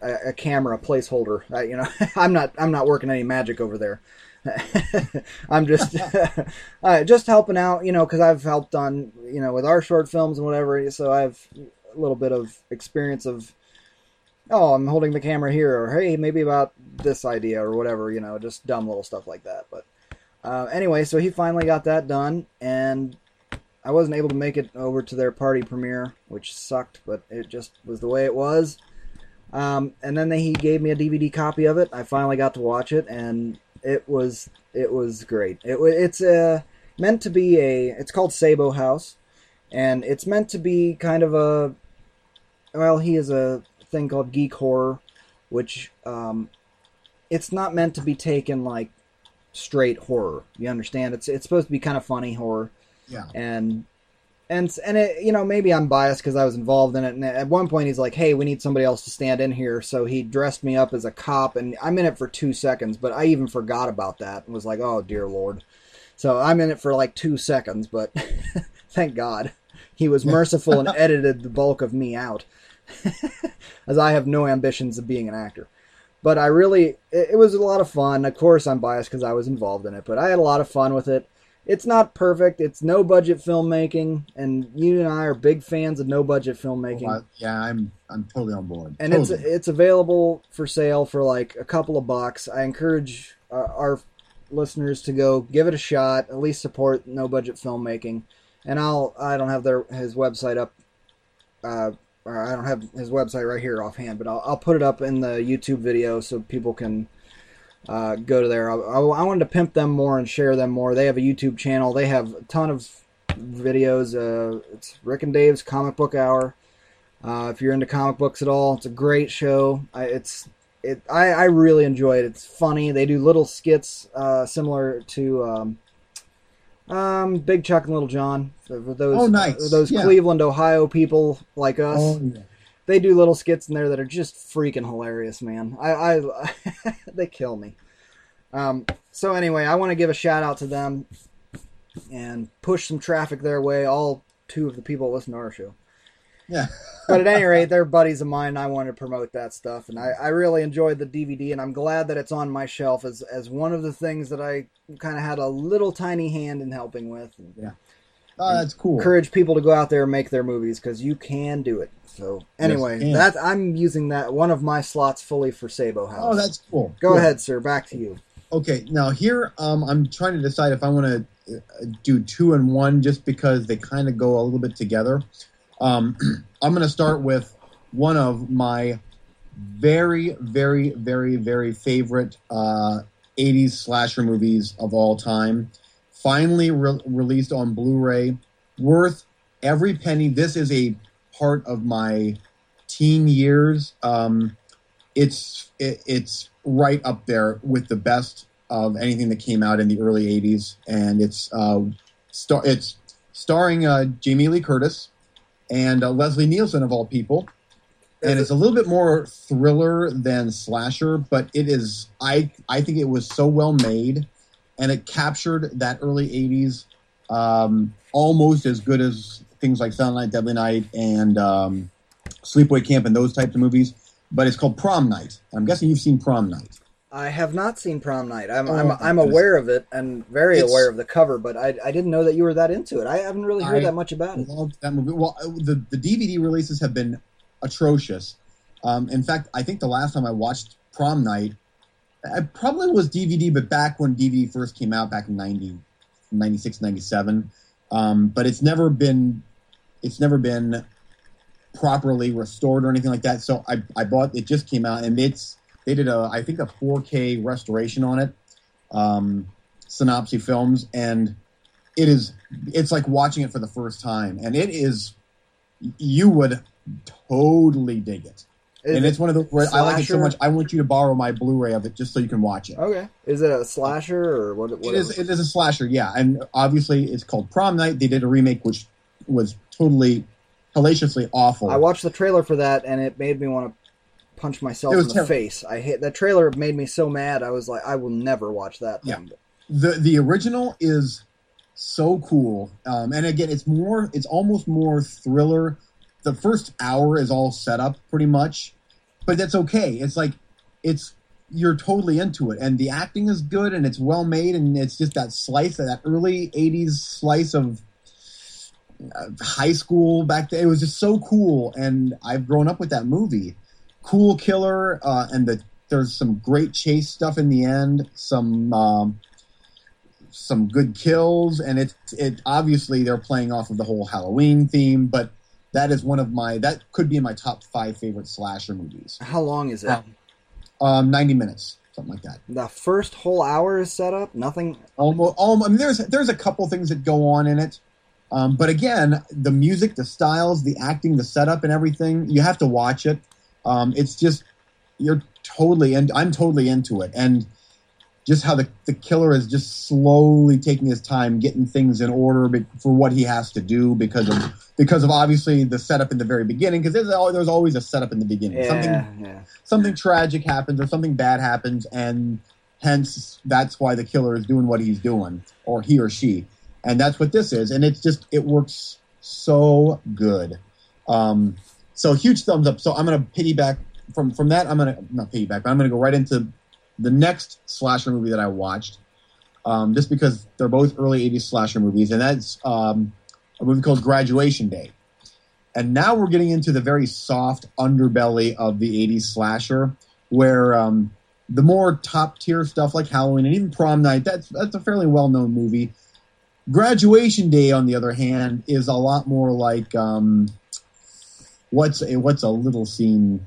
a, camera, a camera placeholder. I, you know, I'm not I'm not working any magic over there. I'm just uh, just helping out, you know, because I've helped on you know with our short films and whatever. So I've a little bit of experience of oh, I'm holding the camera here, or hey, maybe about this idea or whatever, you know, just dumb little stuff like that. But uh, anyway, so he finally got that done, and I wasn't able to make it over to their party premiere, which sucked, but it just was the way it was. Um, and then they, he gave me a DVD copy of it. I finally got to watch it, and it was it was great. It it's uh, meant to be a. It's called Sabo House, and it's meant to be kind of a. Well, he is a thing called geek horror, which um, it's not meant to be taken like straight horror. You understand? It's it's supposed to be kind of funny horror yeah. and and and it, you know maybe I'm biased because I was involved in it. And at one point he's like, "Hey, we need somebody else to stand in here," so he dressed me up as a cop, and I'm in it for two seconds, but I even forgot about that and was like, "Oh dear lord." So I'm in it for like two seconds, but thank God he was merciful and edited the bulk of me out, as I have no ambitions of being an actor. But I really, it, it was a lot of fun. Of course, I'm biased because I was involved in it, but I had a lot of fun with it it's not perfect. It's no budget filmmaking, and you and I are big fans of no budget filmmaking. Uh, yeah, I'm I'm totally on board. and totally. it's it's available for sale for like a couple of bucks. I encourage uh, our listeners to go give it a shot. At least support no budget filmmaking. And I'll I don't have their his website up. Uh, or I don't have his website right here offhand, but I'll, I'll put it up in the YouTube video so people can uh, go to there. I, I, I wanted to pimp them more and share them more. They have a YouTube channel. They have a ton of videos. Uh, it's Rick and Dave's Comic Book Hour. Uh, if you're into comic books at all, it's a great show. I, it's it. I, I really enjoy it. It's funny. They do little skits uh, similar to um, um, Big Chuck and Little John. For for those Oh, nice. those Yeah. Cleveland, Ohio people like us. Oh, yeah. they do little skits in there that are just freaking hilarious, man. I, I they kill me. Um, so anyway, I want to give a shout out to them and push some traffic their way. All two of the people that listen to our show. Yeah. but at any rate, they're buddies of mine. And I want to promote that stuff, and I, I really enjoyed the DVD, and I'm glad that it's on my shelf as as one of the things that I kind of had a little tiny hand in helping with. And Yeah. Oh, that's cool. Encourage people to go out there and make their movies because you can do it. So anyway, can. that I'm using that one of my slots fully for Sabo House. Oh, that's cool. Go Cool. ahead, sir. Back to you. Okay, now here um, I'm trying to decide if I want to uh, do two and one just because they kind of go a little bit together. Um, I'm going to start with one of my very, very, very, very favorite uh, 80s slasher movies of all time. Finally re- released on Blu-ray, worth every penny. This is a part of my teen years. Um, it's it, it's right up there with the best of anything that came out in the early '80s, and it's uh, star it's starring uh, Jamie Lee Curtis and uh, Leslie Nielsen of all people, and it's a little bit more thriller than slasher, but it is I I think it was so well made, and it captured that early '80s um, almost as good as things like Silent Night, Deadly Night, and um, Sleepaway Camp, and those types of movies but it's called Prom Night. I'm guessing you've seen Prom Night. I have not seen Prom Night. I'm Oh, I'm, I'm aware of it and very aware of the cover, but I I didn't know that you were that into it. I haven't really heard I that much about it. Loved that movie. Well, the the DVD releases have been atrocious. Um, in fact, I think the last time I watched Prom Night, I probably was DVD, but back when DVD first came out, back in 90, 96, 97. Um, but it's never been, it's never been properly restored or anything like that. So I, I bought it. Just came out, and it's they did a I think a 4K restoration on it. Um, Synapse Films, and it is it's like watching it for the first time, and it is you would totally dig it. Is and it it's one of the where I like it so much. I want you to borrow my Blu-ray of it just so you can watch it. okay? Is it a slasher or what? what It is. It is a slasher, yeah, and obviously it's called Prom Night. They did a remake which was totally hellaciously awful. I watched the trailer for that and it made me want to punch myself in the terrible. face. I hate that trailer. Made me so mad. I was like, I will never watch that. Yeah. Thing. the the original is so cool um, and again it's more it's almost more thriller the first hour is all set up pretty much but that's okay it's like it's you're totally into it and the acting is good and it's well made and it's just that slice of that early 80s slice of uh, high school back then it was just so cool and i've grown up with that movie cool killer uh, and the there's some great chase stuff in the end some um, some good kills, and it it obviously they're playing off of the whole Halloween theme, but that is one of my that could be in my top five favorite slasher movies. How long is it? Um, Um, ninety minutes, something like that. the first whole hour is set up. Nothing. Almost, almost. I mean, there's there's a couple things that go on in it, um, but again, the music, the styles, the acting, the setup, and everything. You have to watch it. Um, it's just you're totally and I'm totally into it, and just how the the killer is just slowly taking his time, getting things in order for what he has to do because of because of obviously the setup in the very beginning. Because there's there's always a setup in the beginning. Something Yeah, yeah. something tragic happens or something bad happens and hence that's why the killer is doing what he's doing or he or she and that's what this is and it's just it works so good um, so huge thumbs up. So i'm gonna piggyback from from that i'm gonna not piggyback but i'm gonna go right into the next slasher movie that i watched um, just because they're both early 80s slasher movies and that's um, a movie called graduation day. And now we're getting into the very soft underbelly of the 80s slasher where um, the more top tier stuff like halloween and even prom night that's that's a fairly well known movie. Graduation day on the other hand is a lot more like um, what's a what's a little seen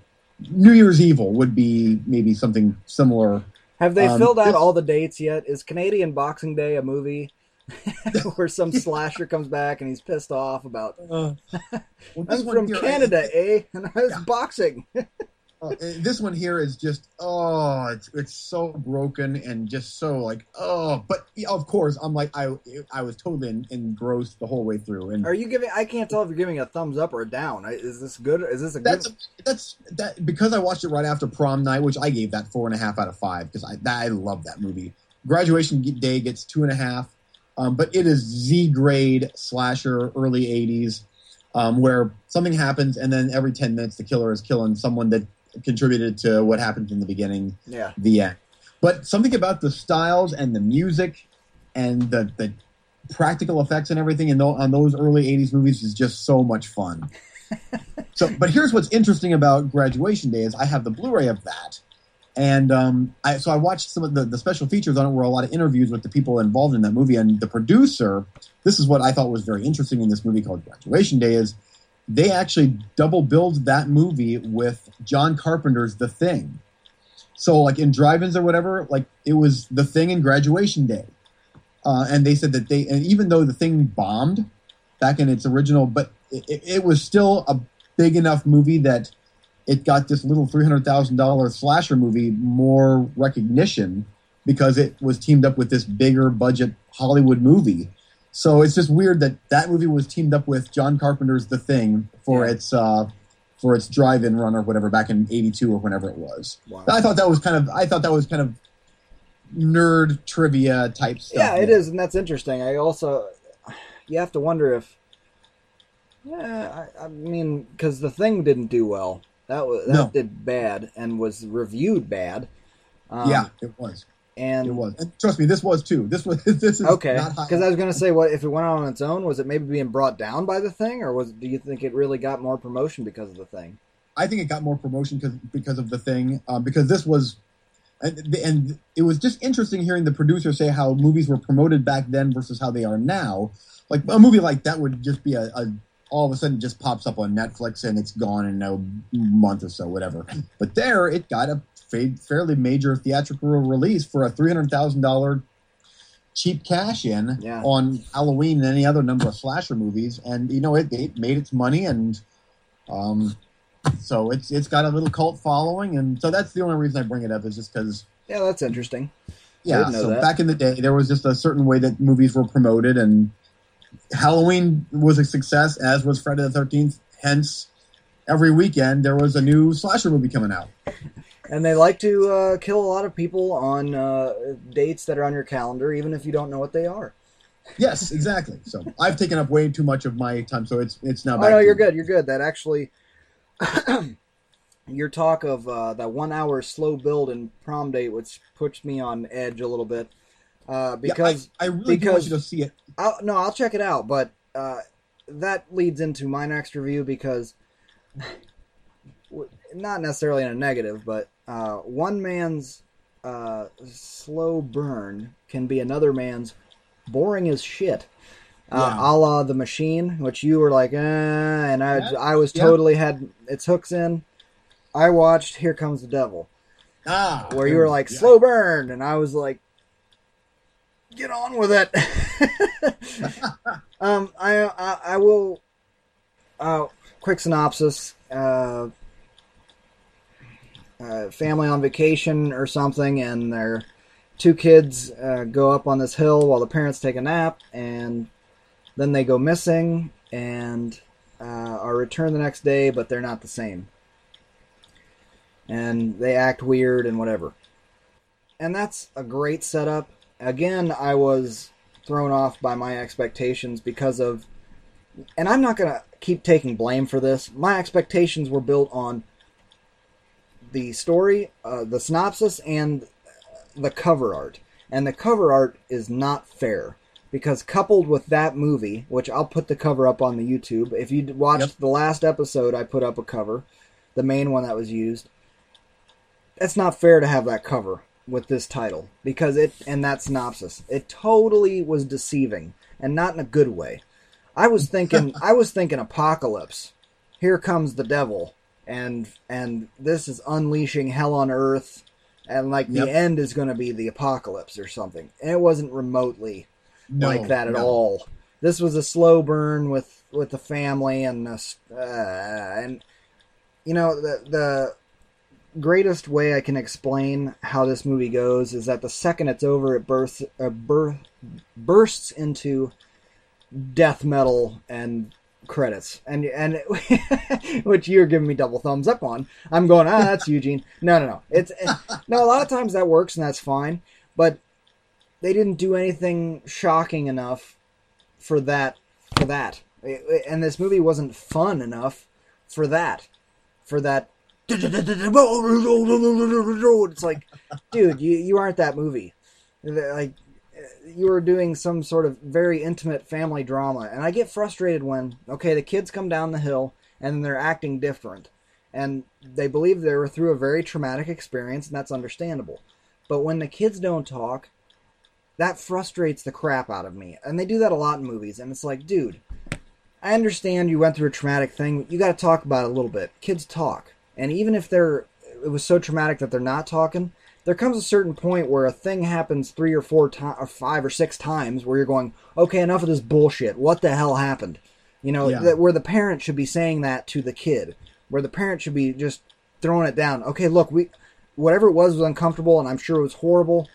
new year's evil would be maybe something similar Have they Um, filled out this- all the dates yet? Is Canadian Boxing Day a movie where some slasher comes back and he's pissed off about Well, I'm from Canada, eh? And I was Yeah. boxing. Oh, this one here is just oh, it's it's so broken and just so like oh, but of course I'm like I I was totally engrossed the whole way through. And are you giving? I can't tell if you're giving a thumbs up or a down. Is this good? Is this a that's good? that's that because I watched it right after prom night, which I gave that four and a half out of five because I that, I love that movie. Graduation Day gets two and a half, um, but it is Z grade slasher early '80s. Um, where something happens and then every 10 minutes the killer is killing someone that contributed to what happened in the beginning, yeah, the end. But something about the styles and the music and the the practical effects and everything in on those early '80s movies is just so much fun. so, but here's what's interesting about Graduation Day is I have the Blu-ray of that, and um, I so I watched some of the, the special features on it were a lot of interviews with the people involved in that movie and the producer. This is what I thought was very interesting in this movie called Graduation Day is they actually double billed that movie with John Carpenter's The Thing. So, like in drive-ins or whatever, like it was The Thing and Graduation Day, uh, and they said that they, and even though The Thing bombed back in its original, but it, it was still a big enough movie that it got this little three hundred thousand dollar slasher movie more recognition because it was teamed up with this bigger budget Hollywood movie so it's just weird that that movie was teamed up with John Carpenter's The Thing for yeah. its uh, for its drive-in run or whatever back in '82 or whenever it was. Wow. I thought that was kind of I thought that was kind of nerd trivia type stuff. Yeah, it is, and that's interesting. I also you have to wonder if yeah, I, I mean, because the thing didn't do well. That was that no. did bad and was reviewed bad. Um, yeah, it was. And it was. And trust me, this was too. This was this is okay. Because I was going to say, what if it went on its own? Was it maybe being brought down by the thing, or was do you think it really got more promotion because of the thing? I think it got more promotion because because of the thing. Um, because this was, and, and it was just interesting hearing the producer say how movies were promoted back then versus how they are now. Like a movie like that would just be a, a all of a sudden just pops up on Netflix and it's gone in a month or so, whatever. But there, it got a fairly major theatrical release for a three hundred thousand dollar cheap cash in yeah. on Halloween and any other number of slasher movies, and you know it, it made its money, and um, so it's it's got a little cult following, and so that's the only reason I bring it up is just because. Yeah, that's interesting. Yeah, so that. back in the day, there was just a certain way that movies were promoted, and Halloween was a success, as was Friday the Thirteenth. Hence, every weekend there was a new slasher movie coming out and they like to uh, kill a lot of people on uh, dates that are on your calendar, even if you don't know what they are. Yes, exactly. So I've taken up way too much of my time, so it's it's now. oh no, you're good. You're good. That actually, your talk of uh, that one hour slow build and prom date, which puts me on edge a little bit, uh, because yeah, I, I, really because, want you to see it. I'll, no, I'll check it out, but uh, that leads into my next review because not necessarily in a negative, but uh, one man's uh, slow burn can be another man's boring as shit. Uh, yeah. a la the machine, which you were like, eh, and I, yeah. I was totally yeah. had its hooks in. I watched Here Comes the Devil, ah, where you were like slow burn, and I was like, get on with it. um, I, I, I will. Uh, quick synopsis. Uh, uh, family on vacation or something, and their two kids uh, go up on this hill while the parents take a nap, and then they go missing and uh, are returned the next day, but they're not the same. And they act weird and whatever. And that's a great setup. Again, I was thrown off by my expectations because of. And I'm not going to keep taking blame for this. My expectations were built on the story, uh, the synopsis, and the cover art. And the cover art is not fair because coupled with that movie, which I'll put the cover up on the YouTube. If you watched yep. the last episode, I put up a cover, the main one that was used. It's not fair to have that cover with this title because it and that synopsis. It totally was deceiving and not in a good way. I was thinking I was thinking apocalypse. Here comes the devil and and this is unleashing hell on earth and like yep. the end is going to be the apocalypse or something and it wasn't remotely no, like that at no. all this was a slow burn with with the family and the, uh, and you know the the greatest way I can explain how this movie goes is that the second it's over, it bursts uh, bur- bursts into death metal and credits, and and which you're giving me double thumbs up on. I'm going, ah, that's Eugene. No, no, no. It's it, no. A lot of times that works and that's fine, but they didn't do anything shocking enough for that. For that, and this movie wasn't fun enough for that. For that. It's like, dude, you you aren't that movie. Like you were doing some sort of very intimate family drama, and I get frustrated when okay, the kids come down the hill and they're acting different, and they believe they were through a very traumatic experience, and that's understandable. But when the kids don't talk, that frustrates the crap out of me, and they do that a lot in movies, and it's like, dude, I understand you went through a traumatic thing, you got to talk about it a little bit. Kids talk, and even if they're it was so traumatic that they're not talking, there comes a certain point where a thing happens three or four times, or five or six times, where you're going, okay, enough of this bullshit. What the hell happened? You know, yeah. that where the parent should be saying that to the kid, where the parent should be just throwing it down. Okay, look, we, whatever it was was uncomfortable, and I'm sure it was horrible.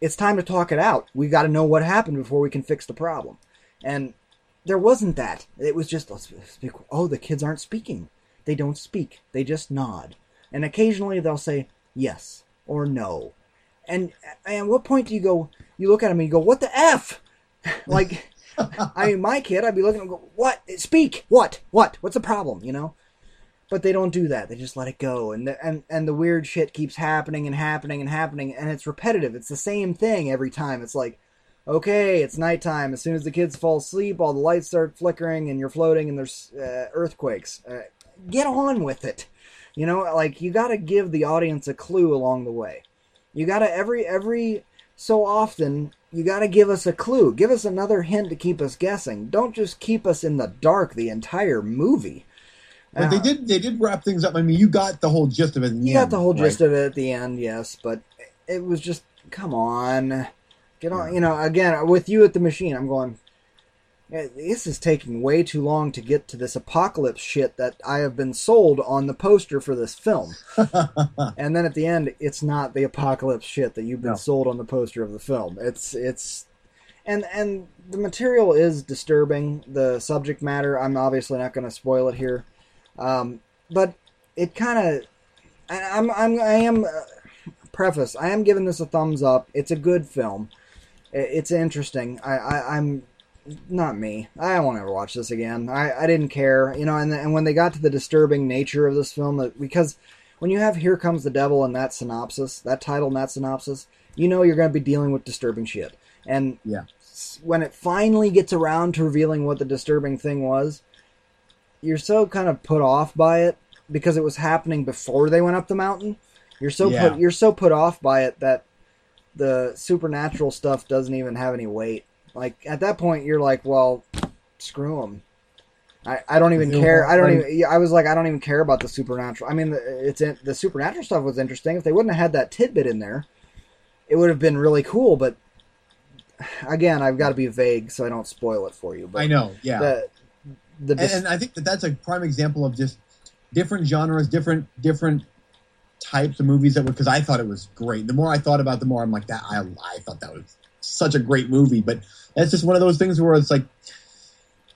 It's time to talk it out. We got to know what happened before we can fix the problem. And there wasn't that. It was just, let's speak. Oh, the kids aren't speaking. They don't speak. They just nod. And occasionally they'll say yes or no. And at what point do you go? You look at him and you go, "What the f?" like, I mean, my kid, I'd be looking and go, "What? Speak? What? What? What's the problem?" You know. But they don't do that. They just let it go, and the, and and the weird shit keeps happening and happening and happening, and it's repetitive. It's the same thing every time. It's like, okay, it's nighttime. As soon as the kids fall asleep, all the lights start flickering, and you're floating, and there's uh, earthquakes. Uh, get on with it. You know, like you got to give the audience a clue along the way. You got to every every so often you got to give us a clue. Give us another hint to keep us guessing. Don't just keep us in the dark the entire movie. But uh, they did they did wrap things up. I mean, you got the whole gist of it. you got the whole right? gist of it at the end, yes. But it was just come on, get on. Yeah. You know, again with you at the machine, I'm going this is taking way too long to get to this apocalypse shit that I have been sold on the poster for this film. and then at the end, it's not the apocalypse shit that you've been no. sold on the poster of the film. It's it's and and the material is disturbing. The subject matter, I'm obviously not going to spoil it here, um, but it kind of I'm I'm I am uh, preface. I am giving this a thumbs up. It's a good film. It's interesting. I, I I'm not me. I won't ever watch this again. I, I didn't care, you know. And and when they got to the disturbing nature of this film, because when you have "Here Comes the Devil" in that synopsis, that title in that synopsis, you know you're going to be dealing with disturbing shit. And yeah, when it finally gets around to revealing what the disturbing thing was, you're so kind of put off by it because it was happening before they went up the mountain. You're so yeah. put you're so put off by it that the supernatural stuff doesn't even have any weight. Like at that point, you're like, well, screw them. I, I don't even care. I don't even. I was like, I don't even care about the supernatural. I mean, it's in, the supernatural stuff was interesting. If they wouldn't have had that tidbit in there, it would have been really cool. But again, I've got to be vague so I don't spoil it for you. But I know, yeah. The, the dis- and, and I think that that's a prime example of just different genres, different different types of movies that were because I thought it was great. The more I thought about, it, the more I'm like that. I I thought that was such a great movie, but it's just one of those things where it's like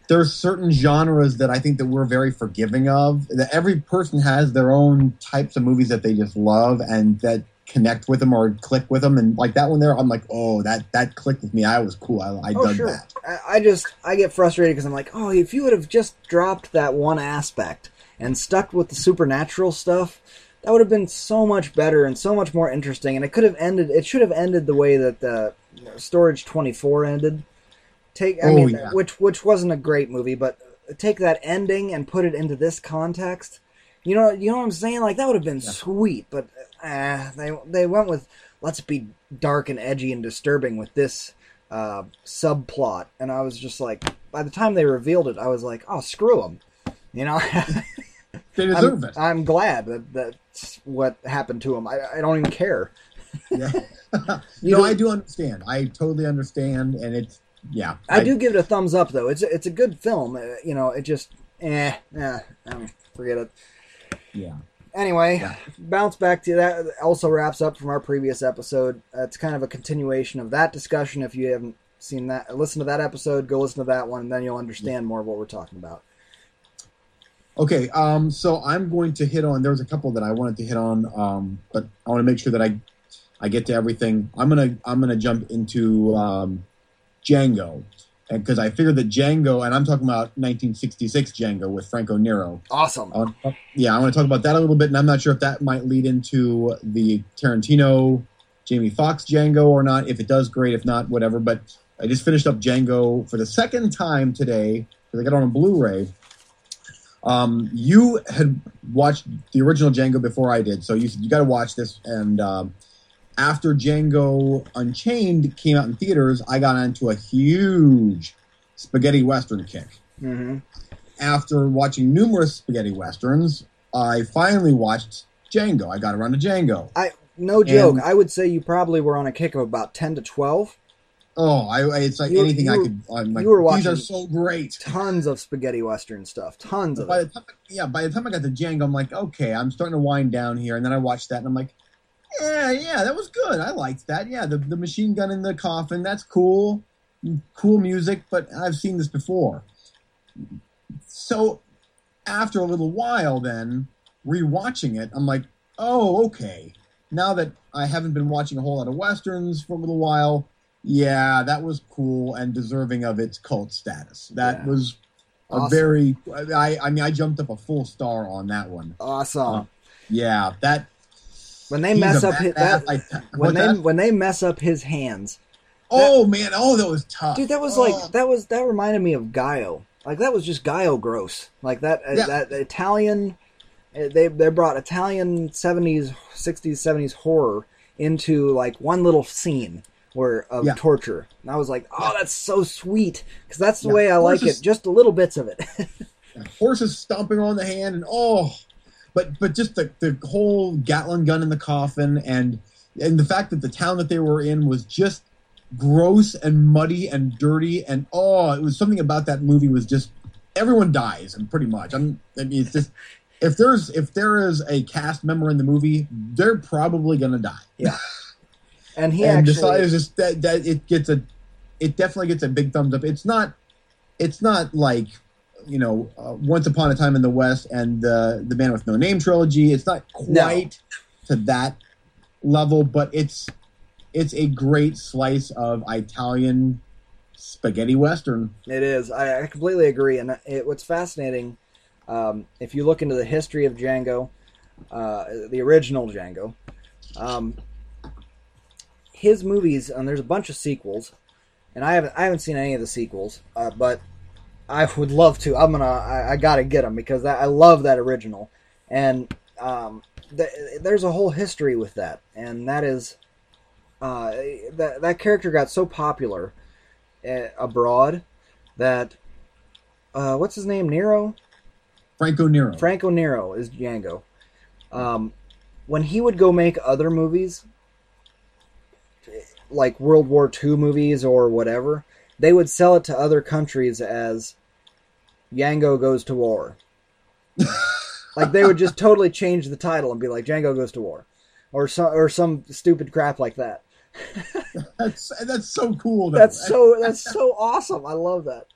there are certain genres that I think that we're very forgiving of. That every person has their own types of movies that they just love and that connect with them or click with them. And like that one there, I'm like, oh, that that clicked with me. I was cool. I, I oh, dug sure. that. I just I get frustrated because I'm like, oh, if you would have just dropped that one aspect and stuck with the supernatural stuff, that would have been so much better and so much more interesting. And it could have ended. It should have ended the way that the Storage 24 ended. Take I oh, mean yeah. which which wasn't a great movie, but take that ending and put it into this context. You know you know what I'm saying? Like that would have been yeah. sweet, but uh, they they went with let's be dark and edgy and disturbing with this uh, subplot, and I was just like, by the time they revealed it, I was like, oh screw them, you know. they deserve I'm, it. I'm glad that that's what happened to them. I, I don't even care. yeah. no, I do understand. I totally understand, and it's yeah. I, I, do give it a thumbs up though. It's it's a good film. Uh, you know, it just eh, eh, um, forget it. Yeah. anyway, Yeah. bounce back to that. Also wraps up from our previous episode. Uh, it's kind of a continuation of that discussion. If you haven't seen that, listen to that episode. Go listen to that one, and then you'll understand more of what we're talking about. Okay, um, so I'm going to hit on. There was a couple that I wanted to hit on, um, but I want to make sure that I, I get to everything. I'm gonna I'm gonna jump into um, Django, because I figured that Django, and I'm talking about 1966 Django with Franco Nero. Awesome. I want yeah, I want to talk about that a little bit, and I'm not sure if that might lead into the Tarantino, Jamie Foxx Django or not. If it does, great. If not, whatever. But I just finished up Django for the second time today because I got on Blu-ray. Um, you had watched the original Django before I did, so you said you got to watch this. And um, after Django Unchained came out in theaters, I got into a huge spaghetti western kick hmm after watching numerous spaghetti westerns, I finally watched Django. I got around to Django. I no joke. And- I would say you probably were on a kick of about ten to twelve. Oh, I, it's like You- anything you I could. I'm like, you were watching. these are so great. Tons of spaghetti western stuff. Tons of By it. the time, yeah, by the time I got to Django, I'm like, okay, I'm starting to wind down here. And then I watched that, and I'm like, yeah, yeah, that was good. I liked that. Yeah, the the machine gun in the coffin, that's cool. Cool music, but I've seen this before. So after a little while, then rewatching it, I'm like, oh, okay. Now that I haven't been watching a whole lot of westerns for a little while, yeah, that was cool and deserving of its cult status. That Yeah. was a Awesome. very. I I mean, I jumped up a full star on that one. Awesome. Uh, Yeah, that when they he's mess up his, that, I- when they that? when they mess up his hands, oh man, oh that was tough, dude, that was Oh. like that was that reminded me of giallo. Like that was just giallo gross. Like that uh, Yeah. that Italian. uh, They they brought Italian seventies, sixties, seventies horror into like one little scene where of Yeah. torture, and I was like, oh, that's so sweet because that's the Yeah. way I like it. Just a little bits of it. horses stomping on the hand and oh but but just the, the whole gatling gun in the coffin and and the fact that the town that they were in was just gross and muddy and dirty and oh it was something about that movie was just everyone dies and pretty much. I'm i mean it's just if there's if there is a cast member in the movie they're probably gonna die. Yeah. And he and actually, besides just that that it gets a it definitely gets a big thumbs up. It's not it's not like you know uh, once upon a time in the west and uh, the man with no name trilogy it's not quite to that level but it's it's a great slice of italian spaghetti western It is. I, I completely agree. And it, what's fascinating, um, if you look into the history of Django, uh, the original Django, um, his movies, and there's a bunch of sequels, and I haven't I haven't seen any of the sequels, uh, but I would love to. I'm gonna I, I gotta get them because I, I love that original, and um, th- there's a whole history with that, and that is uh, that that character got so popular uh, abroad that uh, what's his name? Nero? Franco nero. Franco Nero is Django. Um, when he would go make other movies, like World War II movies or whatever, they would sell it to other countries as Django Goes to War. like they would just totally change the title and be like Django Goes to War, or some or some stupid crap like that. that's that's so cool though. That's so that's so awesome. I love that.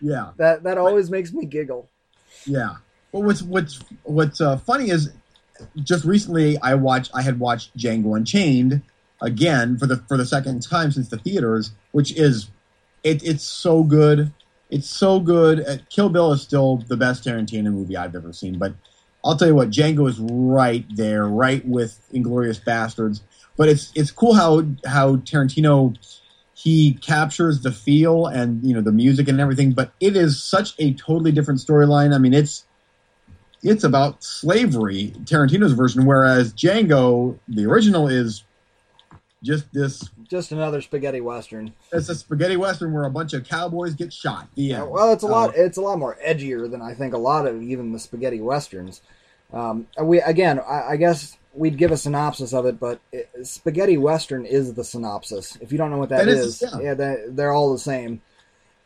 yeah That that always makes me giggle. Yeah. Well, what's what's what's uh, funny is just recently I watched I had watched Django Unchained again for the for the second time since the theaters, which is it, it's so good. It's so good. Uh, Kill Bill is still the best Tarantino movie I've ever seen, but I'll tell you what, Django is right there, right with Inglorious Bastards. But it's it's cool how how Tarantino he captures the feel and you know the music and everything, but it is such a totally different storyline. I mean, it's it's about slavery, Tarantino's version, whereas Django, the original, is just this. Just another spaghetti western. It's a spaghetti western where a bunch of cowboys get shot. The Yeah, end. well, it's a lot. Uh, it's a lot more edgier than I think a lot of even the spaghetti westerns. Um, we again, I, I guess we'd give a synopsis of it, but it, spaghetti western is the synopsis. If you don't know what that That is, is, yeah. yeah, they, they're all the same.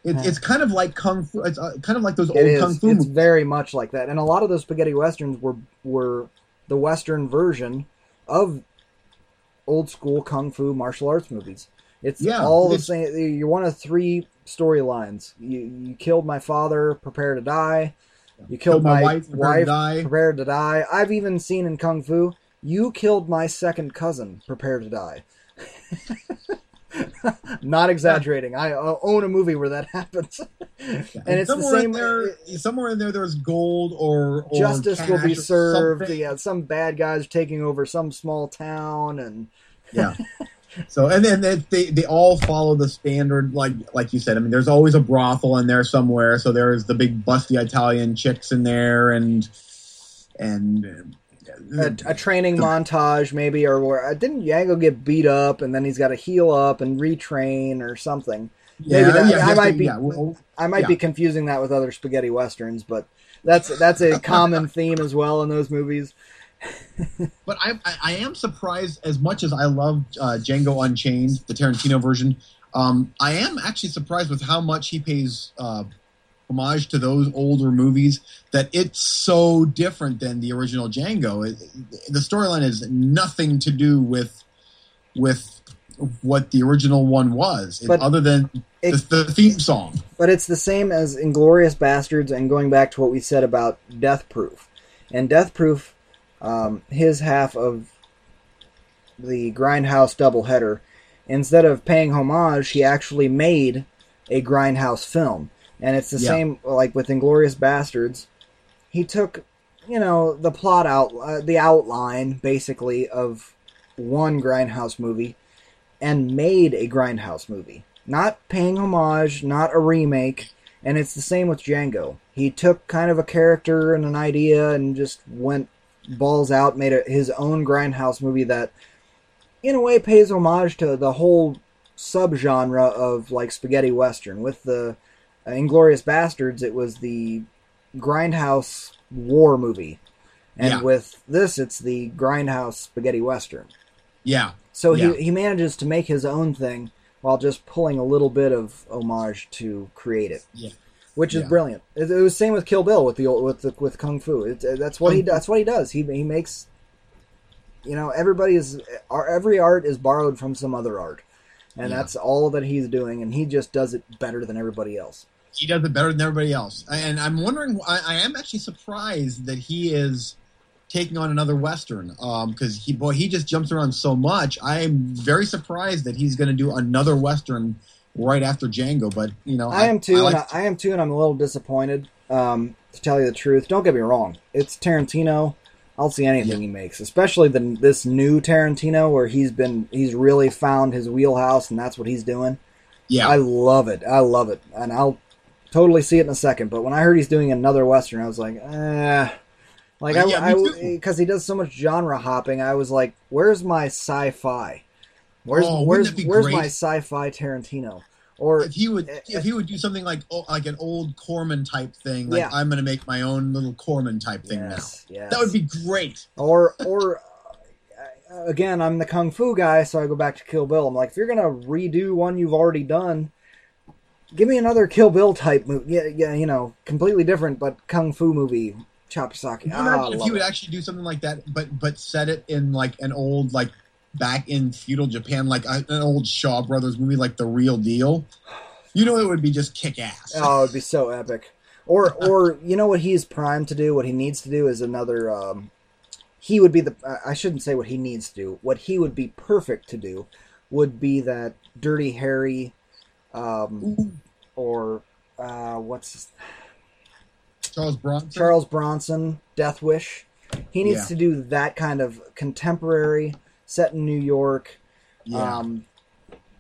it, it's kind of like kung fu. It's uh, kind of like those old kung fu It's movies. very much like that, and a lot of those spaghetti westerns were were the Western version of old school kung fu martial arts movies. It's Yeah, all the same. You're one of three storylines. You you killed my father, prepare to die. You killed, Killed my my, wife, prepare to die. prepare to die. I've even seen in kung fu. You killed my second cousin, prepare to die. Not exaggerating. I uh, own a movie where that happens, and it's the somewhere same. in there. Somewhere in there, there's gold or, or justice will be served. Yeah, some bad guys taking over some small town, and Yeah. So and then they, they they all follow the standard like like you said. I mean, there's always a brothel in there somewhere. So there's the big busty Italian chicks in there, and and a, a training montage maybe, or where uh, didn't Django get beat up and then he's got to heal up and retrain or something. yeah, maybe that- yeah, I might be- yeah, well, I might be confusing that with other spaghetti westerns, but that's that's a common theme as well in those movies. But I, I, I am surprised as much as I love uh, Django Unchained, the Tarantino version. Um, I am actually surprised with how much he pays uh, homage to those older movies. That it's so different than the original Django. It, the storyline has nothing to do with with what the original one was, But other than it- the, the theme song. But it's the same as Inglorious Bastards, and going back to what we said about Death Proof. And Death Proof, um, his half of the Grindhouse doubleheader, instead of paying homage, he actually made a Grindhouse film. And it's the Yeah. same, like with Inglorious Bastards. He took, you know, the plot out, uh, the outline, basically, of one Grindhouse movie and made a Grindhouse movie. Not paying homage, not a remake, and it's the same with Django. He took kind of a character and an idea and just went balls out, made a, his own Grindhouse movie that, in a way, pays homage to the whole subgenre of like spaghetti western. With the uh, Inglorious Bastards, it was the Grindhouse war movie, and Yeah. with this, it's the Grindhouse spaghetti western. Yeah, So Yeah. he, he manages to make his own thing while just pulling a little bit of homage to create it. Yeah. Which is brilliant. It, it was same with Kill Bill with the old, with the, with kung fu. It, uh, that's what he that's what he does. He he makes you know everybody is our- every art is borrowed from some other art. And Yeah. that's all that he's doing and he just does it better than everybody else. He does it better than everybody else. And I'm wondering, I, I am actually surprised that he is taking on another western because he boy he just jumps around so much. I'm very surprised that he's going to do another western right after Django. But you know, I am too, like- and I, I am too, and I'm a little disappointed. Um, to tell you the truth, don't get me wrong. It's Tarantino. I'll see anything he makes, especially the this new Tarantino where he's been he's really found his wheelhouse, and that's what he's doing. yeah, I love it. I love it, and I'll totally see it in a second. But when I heard he's doing another western, I was like, eh. Like Uh, I, because he does so much genre hopping, I was like, "Where's my sci-fi? Where's Oh, where's where's great? my sci-fi Tarantino?" Or if he would uh, if he would do something like like an old Corman type thing, like Yeah. I'm going to make my own little Corman type thing yes, now. yes. That would be great. or or uh, again i'm the kung fu guy so i go back to kill bill i'm like if you're gonna redo one you've already done give me another kill bill type movie yeah, yeah you know completely different but kung fu movie chop socky you ah, if he would it. actually do something like that, but but set it in like an old like back in feudal Japan, like a- an old Shaw Brothers movie, like The Real Deal. You know, it would be just kick ass. oh it'd be so epic or or you know what he's primed to do what he needs to do is another um he would be the i shouldn't say what he needs to do what he would be perfect to do would be that dirty harry um or uh, what's Charles Bronson. Charles Bronson, Death Wish. He needs Yeah. to do that kind of contemporary, set in New York, Yeah, um,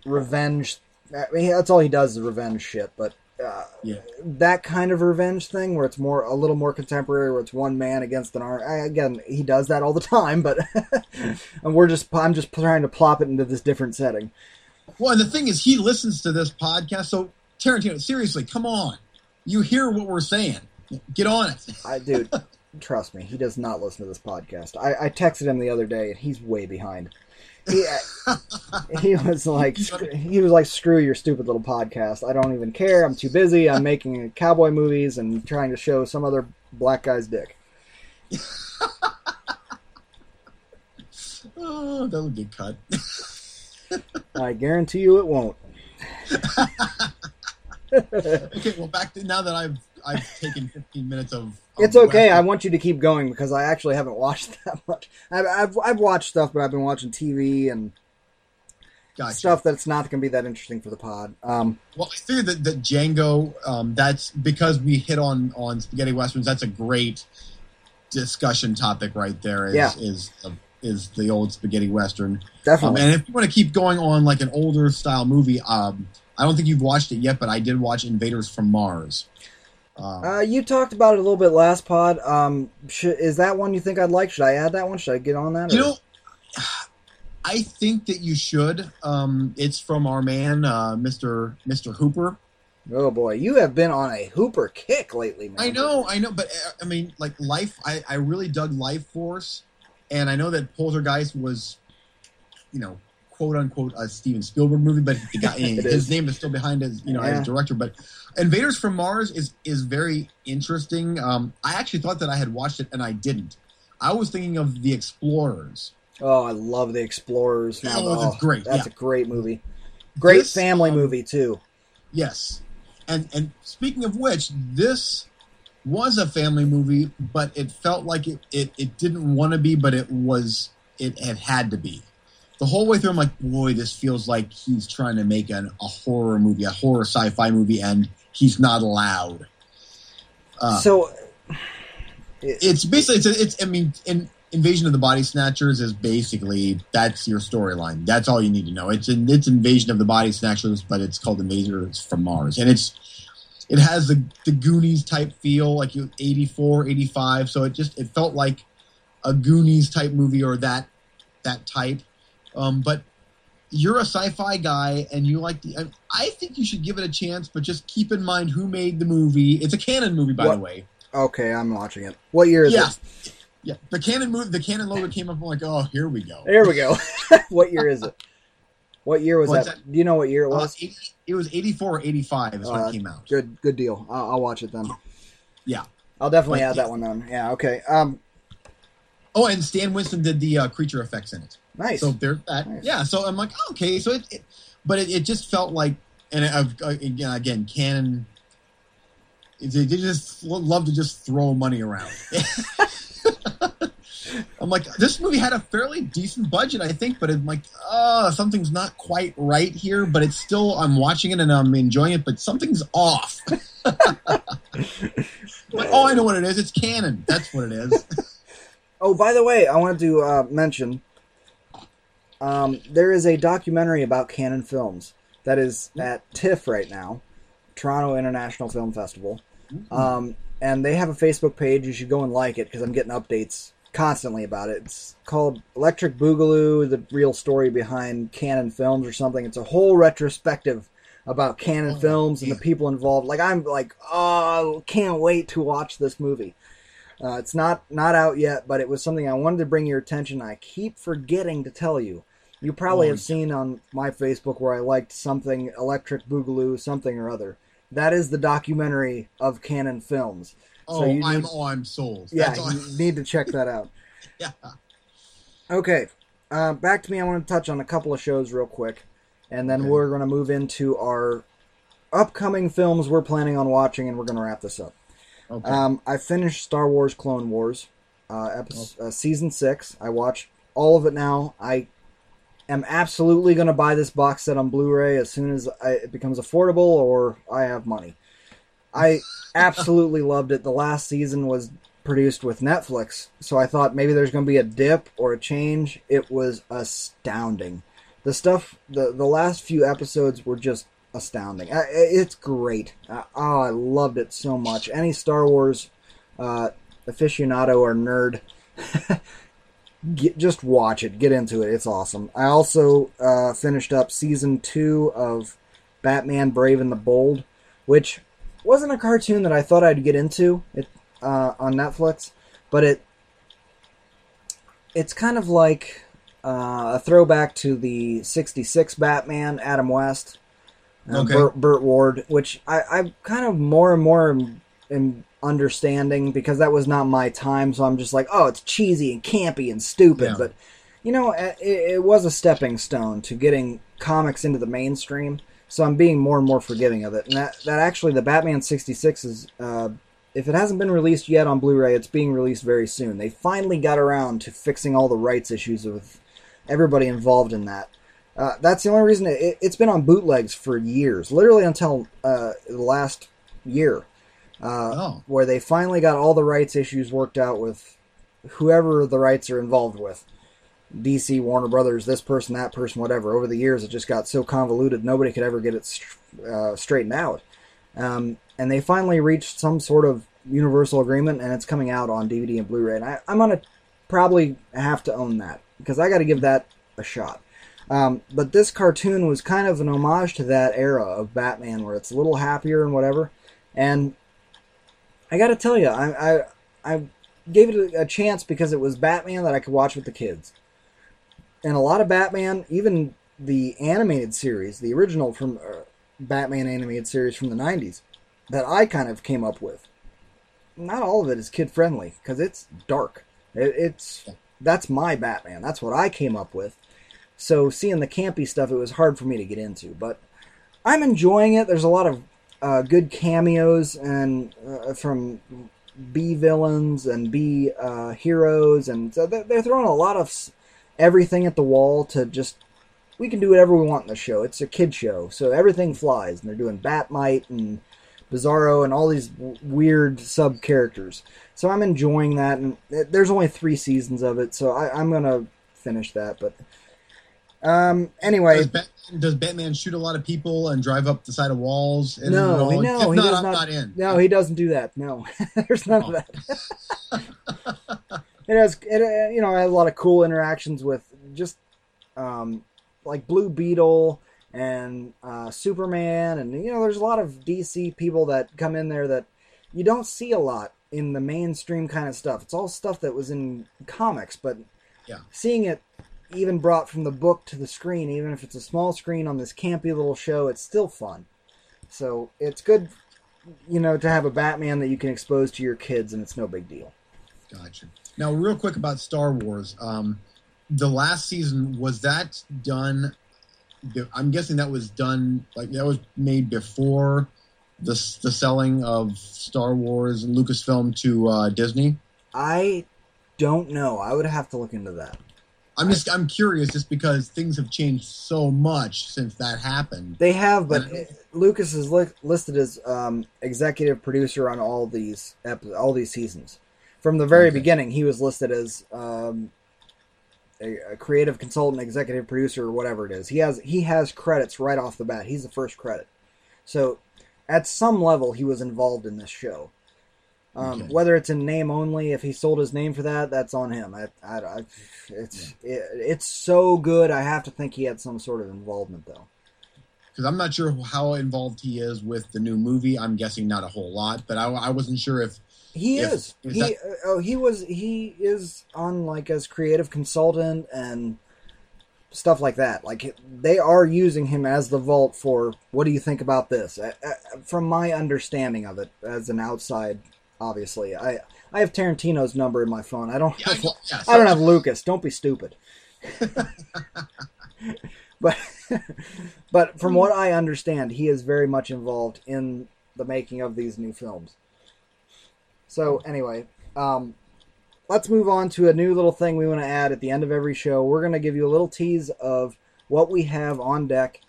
revenge. I mean, that's all he does is revenge shit. But uh, yeah. that kind of revenge thing, where it's more a little more contemporary, where it's one man against an army. Again, he does that all the time, but and we're just I'm just trying to plop it into this different setting. Well, and the thing is, he listens to this podcast. So Tarantino, seriously, come on. You hear what we're saying. Get on it. I dude, trust me, he does not listen to this podcast. I, I texted him the other day, and he's way behind. He, he was like, he was like, screw your stupid little podcast. I don't even care. I'm too busy. I'm making cowboy movies and trying to show some other black guy's dick. oh, that would get cut. I guarantee you it won't. okay, well, back to now that I've I've taken 15 minutes of. of It's okay. I want you to keep going because I actually haven't watched that much. I've, I've, I've watched stuff, but I've been watching TV and Gotcha. stuff that's not going to be that interesting for the pod. Um, Well, I figured that, that Django. Um, that's because we hit on on spaghetti westerns. That's a great discussion topic right there. Is Yeah. is is the old spaghetti western. Um, definitely. and if you want to keep going on like an older style movie, um, I don't think you've watched it yet, but I did watch Invaders from Mars. Um, uh, you talked about it a little bit last pod. Um, should, is that one you think I'd like? Should I add that one? Should I get on that? you or- know, I think that you should. Um, it's from our man, uh, Mister Mister Hooper. oh boy, you have been on a Hooper kick lately, man. I know, I know, but uh, I mean, like Life. I, I really dug Lifeforce, and I know that Poltergeist was, you know, quote unquote a Steven Spielberg movie, but the guy, It his is. name is still behind as you know Yeah. as director. But Invaders from Mars is is very interesting. Um, I actually thought that I had watched it, and I didn't. I was thinking of the Explorers. Oh, I love the Explorers. Now, Oh, that's great, That's yeah. a great movie. Great This, family um, movie too. Yes, and and speaking of which, this was a family movie, but it felt like it it, it didn't want to be, but it was it, it had to be. The whole way through, I'm like, boy, this feels like he's trying to make an, a horror movie, a horror sci-fi movie, and he's not allowed. Uh, so, it's basically it's, it's I mean, in, Invasion of the Body Snatchers is basically that's your storyline. That's all you need to know. It's in, it's Invasion of the Body Snatchers, but it's called Invaders from Mars, and it's it has the the Goonies type feel, like you 84, 85. So it just it felt like a Goonies type movie or that that type. Um, but you're a sci-fi guy, and you like the. I, think you should give it a chance, but just keep in mind who made the movie. It's a Cannon movie, by What- the way. okay, I'm watching it. What year is Yeah. it? Yeah, the Cannon movie, the Cannon logo came up. I'm like, oh, here we go. There we go. what year is it? What year was What's that? Do you know what year it Uh, was? 80 it was 84 or 85 is when Uh, it came out. Good, good deal. I'll, I'll watch it then. Yeah. I'll definitely But, add yeah. that one then. Yeah. Okay. Um. Oh, and Stan Winston did the uh, creature effects in it. Nice. So there's that. Nice. Yeah. So I'm like, oh, okay. So it, it but it, it just felt like, and I've, uh, again, again, Cannon. They they just love to just throw money around. I'm like, this movie had a fairly decent budget, I think, but I'm like, oh, something's not quite right here. But it's still, I'm watching it and I'm enjoying it, but something's off. but oh, I know what it is. It's Cannon. That's what it is. Oh, by the way, I wanted to uh, mention um, there is a documentary about Cannon Films that is at TIFF right now, Toronto International Film Festival. Um, and they have a Facebook page. You should go and like it because I'm getting updates constantly about it. It's called Electric Boogaloo: The Real Story Behind Cannon Films or something. It's a whole retrospective about Cannon Oh, Films and the people involved. Like I'm like, oh, can't wait to watch this movie. Uh, it's not not out yet, but it was something I wanted to bring your attention. I keep forgetting to tell you. You probably Oh, have seen on my Facebook where I liked something Electric Boogaloo, something or other. That is the documentary of Cannon Films. Oh, you I'm need- I'm sold. Yeah, That's you need to check that out. yeah. Okay, uh, back to me. I want to touch on a couple of shows real quick, and then Okay. we're going to move into our upcoming films we're planning on watching, and we're going to wrap this up. Okay. Um, I finished Star Wars Clone Wars, uh, episode, uh, season six. I watched all of it now. I am absolutely going to buy this box set on Blu-ray as soon as I, it becomes affordable or I have money. I absolutely loved it. The last season was produced with Netflix, so I thought maybe there's going to be a dip or a change. It was astounding. The stuff, the the last few episodes were just astounding. It's great. Oh, I loved it so much. Any Star Wars uh, aficionado or nerd, get, just watch it. Get into it. It's awesome. I also uh, finished up season two of Batman: Brave and the Bold, which wasn't a cartoon that I thought I'd get into it uh, on Netflix, but it it's kind of like uh, a throwback to the '66 Batman, Adam West, uh, Okay. Burt, Burt Ward, which I, I'm kind of more and more am, am understanding because that was not my time. So I'm just like, oh, it's cheesy and campy and stupid, Yeah. but You know, it, it was a stepping stone to getting comics into the mainstream. So I'm being more and more forgiving of it. And that, that actually, the Batman 66 is, uh, if it hasn't been released yet on Blu ray, it's being released very soon. They finally got around to fixing all the rights issues with everybody involved in that. Uh, that's the only reason it, has been on bootlegs for years, literally until uh, the last year, uh, oh. where they finally got all the rights issues worked out with whoever the rights are involved with. DC, Warner Brothers, this person, that person, whatever. Over the years, it just got so convoluted, nobody could ever get it uh, straightened out. Um, and they finally reached some sort of universal agreement, and it's coming out on DVD and Blu-ray. And I, I'm gonna probably have to own that because I got to give that a shot. Um, but this cartoon was kind of an homage to that era of Batman, where it's a little happier and whatever. And I got to tell you, I, I I gave it a chance because it was Batman that I could watch with the kids and a lot of Batman, even the animated series, the original from uh, Batman animated series from the 90s, that I kind of came up with. Not all of it is kid friendly because it's dark. It, it's that's my Batman. That's what I came up with. So seeing the campy stuff, it was hard for me to get into. But I'm enjoying it. There's a lot of uh, good cameos and uh, from B villains and B uh, heroes, and so they're throwing a lot of everything at the wall to just we can do whatever we want in the show. It's a kid show, so everything flies, and they're doing Bat-Mite and Bizarro and all these w- weird sub characters. So I'm enjoying that, and it, there's only three seasons of it, so I, am gonna finish that. But um, anyway, does, Bat- does, Batman shoot a lot of people and drive up the side of walls? And no, no, he not, does not, not in. No, he doesn't do that. No, there's none oh. of that. it has it uh, you know has a lot of cool interactions with just um, like Blue Beetle and uh, Superman, and you know there's a lot of DC people that come in there that you don't see a lot in the mainstream kind of stuff. It's all stuff that was in comics, but yeah. seeing it even brought from the book to the screen, even if it's a small screen on this campy little show, it's still fun. So it's good, you know, to have a Batman that you can expose to your kids, and it's no big deal. Gotcha. Now, real quick about Star Wars. Um, the last season was that done? I'm guessing that was done like that was made before the the selling of Star Wars and Lucasfilm to uh, Disney. I don't know. I would have to look into that. I'm just I'm curious just because things have changed so much since that happened. They have, but Lucas is li- listed as um, executive producer on all these all these seasons from the very okay. beginning, he was listed as um, a, a, creative consultant, executive producer, or whatever it is. He has he has credits right off the bat. He's the first credit. So, at some level, he was involved in this show. Um, okay. Whether it's in name only, if he sold his name for that, that's on him. I, I, I, it's yeah. it, it's so good. I have to think he had some sort of involvement, though. Because I'm not sure how involved he is with the new movie. I'm guessing not a whole lot, but I, I wasn't sure if he if, is. He that... Uh, oh he was he is on like as creative consultant and stuff like that. Like they are using him as the vault for what do you think about this? Uh, uh, from my understanding of it as an outside, obviously, I I have Tarantino's number in my phone. I don't yeah, have, yeah, so... I don't have Lucas. Don't be stupid. but but from what I understand, he is very much involved in the making of these new films. So anyway, um, let's move on to a new little thing we want to add at the end of every show. We're going to give you a little tease of what we have on deck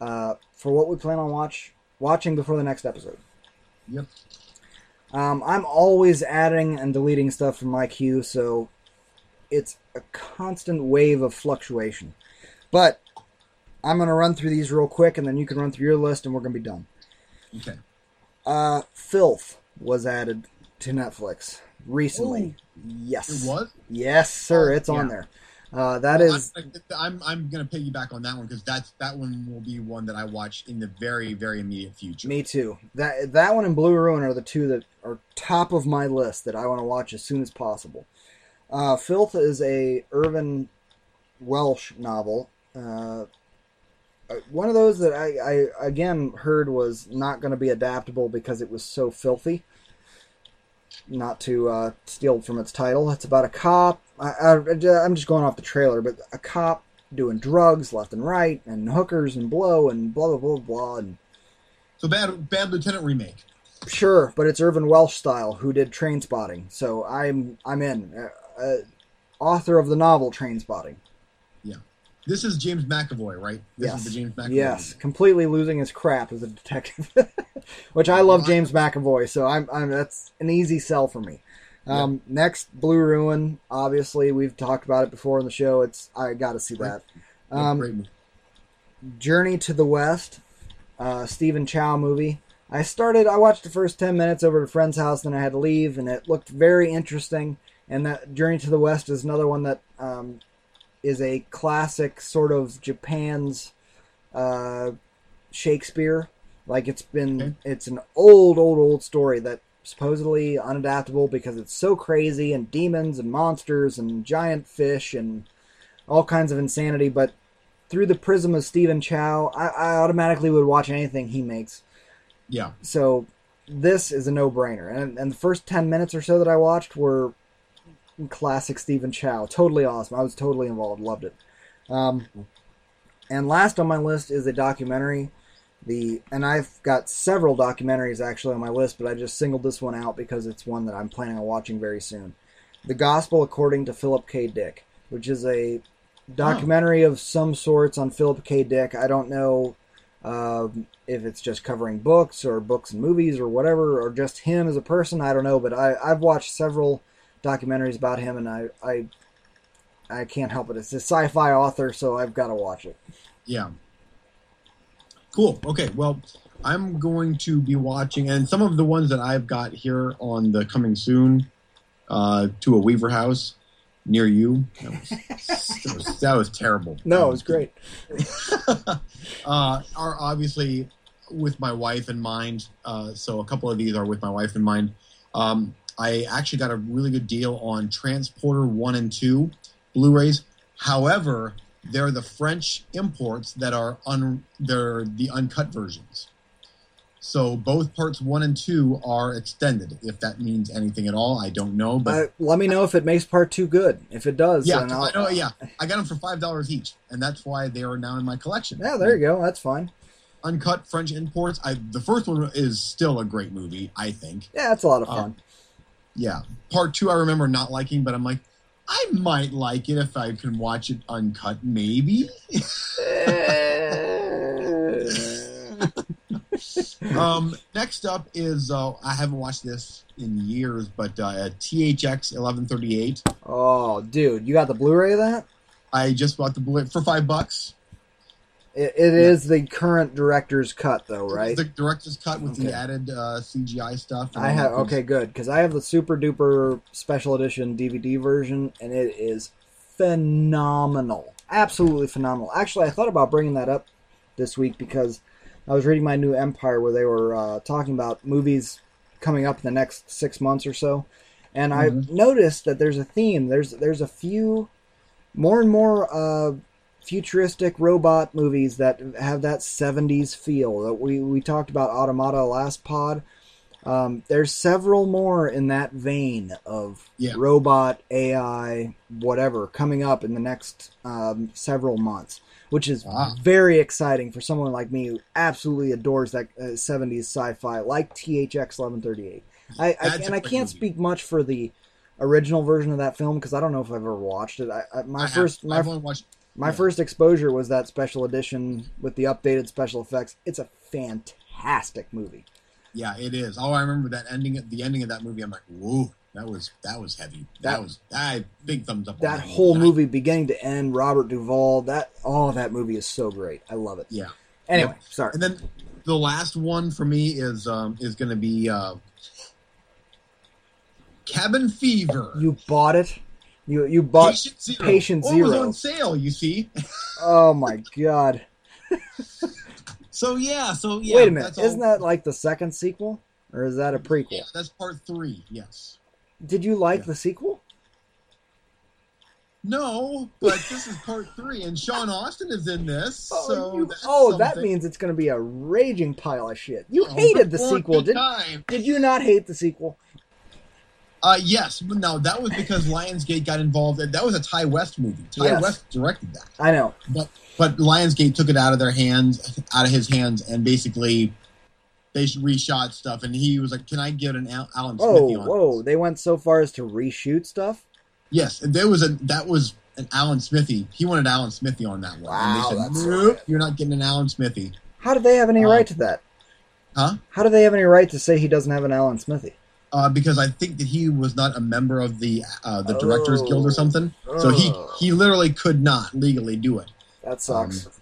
uh, for what we plan on watch watching before the next episode. Yep. Um, I'm always adding and deleting stuff from my queue, so it's a constant wave of fluctuation. But I'm going to run through these real quick, and then you can run through your list, and we're going to be done. Okay. Uh, Filth was added to Netflix recently. Ooh, yes, it was. Yes, sir. Oh, it's yeah. on there. Uh, that well, is. I'm, I'm, I'm going to piggyback on that one because that's that one will be one that I watch in the very very immediate future. Me too. That that one and Blue Ruin are the two that are top of my list that I want to watch as soon as possible. Uh, Filth is a Irvine Welsh novel. Uh, uh one of those that I, I again heard was not going to be adaptable because it was so filthy not to uh, steal from its title. It's about a cop I, I, I'm just going off the trailer, but a cop doing drugs left and right, and hookers and blow and blah blah blah blah. And So bad, bad Lieutenant remake. sure, but it's Irvine Welsh style, who did Trainspotting. So I'm I'm in. Uh, uh, author of the novel Trainspotting. This is James McAvoy, right? This yes. is the James McAvoy. Yes, completely losing his crap as a detective, which I love James McAvoy, so I'm, I'm that's an easy sell for me. Um, Next, Blue Ruin. Obviously, we've talked about it before in the show. It's I got to see that. Um. Journey to the West, uh, Stephen Chow movie. I started. I watched the first ten minutes over at a friend's house, then I had to leave, and it looked very interesting. And that Journey to the West is another one that um, is a classic sort of Japan's uh, Shakespeare. Like it's been, Okay. it's an old, old, old story that supposedly unadaptable because it's so crazy and demons and monsters and giant fish and all kinds of insanity. But through the prism of Stephen Chow, I, I automatically would watch anything he makes. Yeah. So this is a no-brainer. And, and the first ten minutes or so that I watched were classic Stephen Chow. Totally awesome. I was totally involved. Loved it. Um, and last on my list is a documentary. The and I've got several documentaries actually on my list, but I just singled this one out because it's one that I'm planning on watching very soon. The Gospel According to Philip K. Dick, which is a documentary of some sorts on Philip K. Dick. I don't know um, if it's just covering books or books and movies or whatever, or just him as a person. I don't know, but I, I've watched several documentaries about him, and I, I I can't help it. It's a sci-fi author, so I've got to watch it. Yeah. Cool. Okay. Well, I'm going to be watching, and some of the ones that I've got here on the coming soon uh, to a Weaver house near you. That was, that was, that was terrible. No, it was great. uh, are obviously with my wife in mind. Uh, so a couple of these are with my wife in mind. Um, I actually got a really good deal on Transporter 1 and 2 Blu rays. However, they're the French imports that are un, they're the uncut versions. So both parts 1 and 2 are extended. If that means anything at all, I don't know. But Uh, let me know if it makes part two good. If it does, yeah, then 'cause I'll, I know, yeah, I got them for five dollars each, and that's why they are now in my collection. Yeah, there you go. That's fine. uncut French imports. I the first one is still a great movie, I think. Yeah, that's a lot of Uh, fun. Yeah. Part two I remember not liking, but I'm like, I might like it if I can watch it uncut, maybe. um, next up is uh, I haven't watched this in years, but uh, THX 1138. oh, dude, you got the Blu-ray of that? I just bought the Blu-ray for five bucks. It, it is the current director's cut, though, right? The director's cut with Okay. the added uh, CGI stuff. I have that okay, good because I have the super duper special edition DVD version, and it is phenomenal, absolutely phenomenal. Actually, I thought about bringing that up this week because I was reading my new Empire where they were uh, talking about movies coming up in the next six months or so, and I noticed that there's a theme. There's there's a few more and more uh, futuristic robot movies that have that 70s feel. That we we talked about Automata last pod. Um, there's several more in that vein of Yeah. robot AI whatever coming up in the next um, several months, which is Ah. very exciting for someone like me who absolutely adores that uh, 70s sci-fi like THX 1138. I, I and I can't movie. speak much for the original version of that film because I don't know if I've ever watched it. I, I, my I have- first my I've only watched. My yeah. first exposure was that special edition with the updated special effects. It's a fantastic movie. Yeah, it is. Oh, I remember that ending. The ending of that movie. I'm like, whoa, that was that was heavy. That, That- was I big thumbs up. That movie. whole I- movie, beginning to end, Robert Duvall. That oh, that movie is so great. I love it. Yeah. Anyway, Yep. sorry. And then the last one for me is um is going to be uh, Cabin Fever. You bought it. You you bought. Patient Zero. Patient Oh, It was on sale. You see. Oh my god! So yeah. So yeah. Wait a minute. that's Isn't that like the second sequel, or is that a prequel? Yeah, that's part three. Yes. Did you like Yeah. the sequel? No, but this is part three, and Sean Astin is in this. Oh, so you- oh, that means it's going to be a raging pile of shit. You Oh, hated the sequel, did. Did you not hate the sequel? Uh, yes, no, that was because Lionsgate got involved. That was a Ti West movie. Ti Yes. West directed that, I know. but but Lionsgate took it out of their hands, out of his hands, and basically they reshot stuff. And he was like, "Can I get an Al- Alan Whoa, Smithee on?" whoa! this?" They went so far as to reshoot stuff. Yes, and there was a that was an Alan Smithee. He wanted Alan Smithee on that one, Wow, and they said, "Nope, you're not getting an Alan Smithee." How do they have any Uh, right to that? Huh? How do they have any right to say he doesn't have an Alan Smithee? Uh, because I think that he was not a member of the uh, the Directors Guild Oh. or something, so he Oh. he literally could not legally do it. That sucks. Um,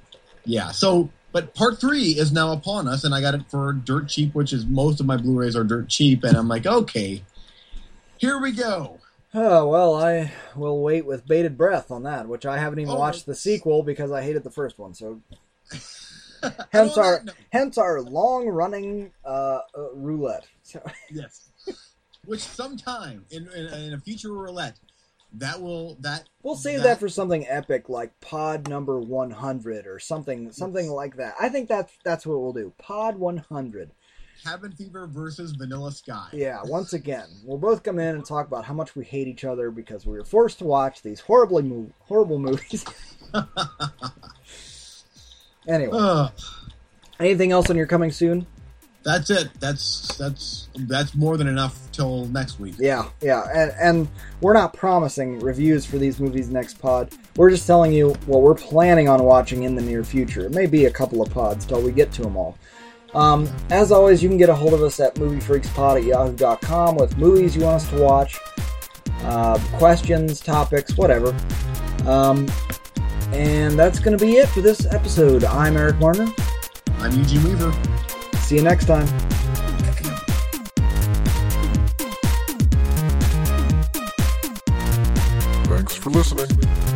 Yeah. So, but part three is now upon us, and I got it for dirt cheap, which is most of my Blu-rays are dirt cheap, and I'm like, okay, here we go. oh well, I will wait with bated breath on that, which I haven't even Oh, watched the sequel because I hated the first one. So hence our hence our long running uh, uh, roulette. So, yes, which sometime in, in, in a future roulette, that will that we'll save that, for something epic like Pod number one hundred or something something like that. I think that's that's what we'll do. Pod one hundred. Cabin Fever versus Vanilla Sky. Yeah, once again, we'll both come in and talk about how much we hate each other because we were forced to watch these horribly mo- horrible movies. anyway, anything else on your coming soon? That's it. That's that's that's more than enough till next week. Yeah, yeah, and, and we're not promising reviews for these movies next pod. We're just telling you what we're planning on watching in the near future. It may be a couple of pods till we get to them all. Um, as always, you can get a hold of us at moviefreakspod at yahoo.com with movies you want us to watch, uh, questions, topics, whatever. Um, and that's going to be it for this episode. I'm Eric Warner. I'm Eugene Weaver. See you next time. Thanks for listening.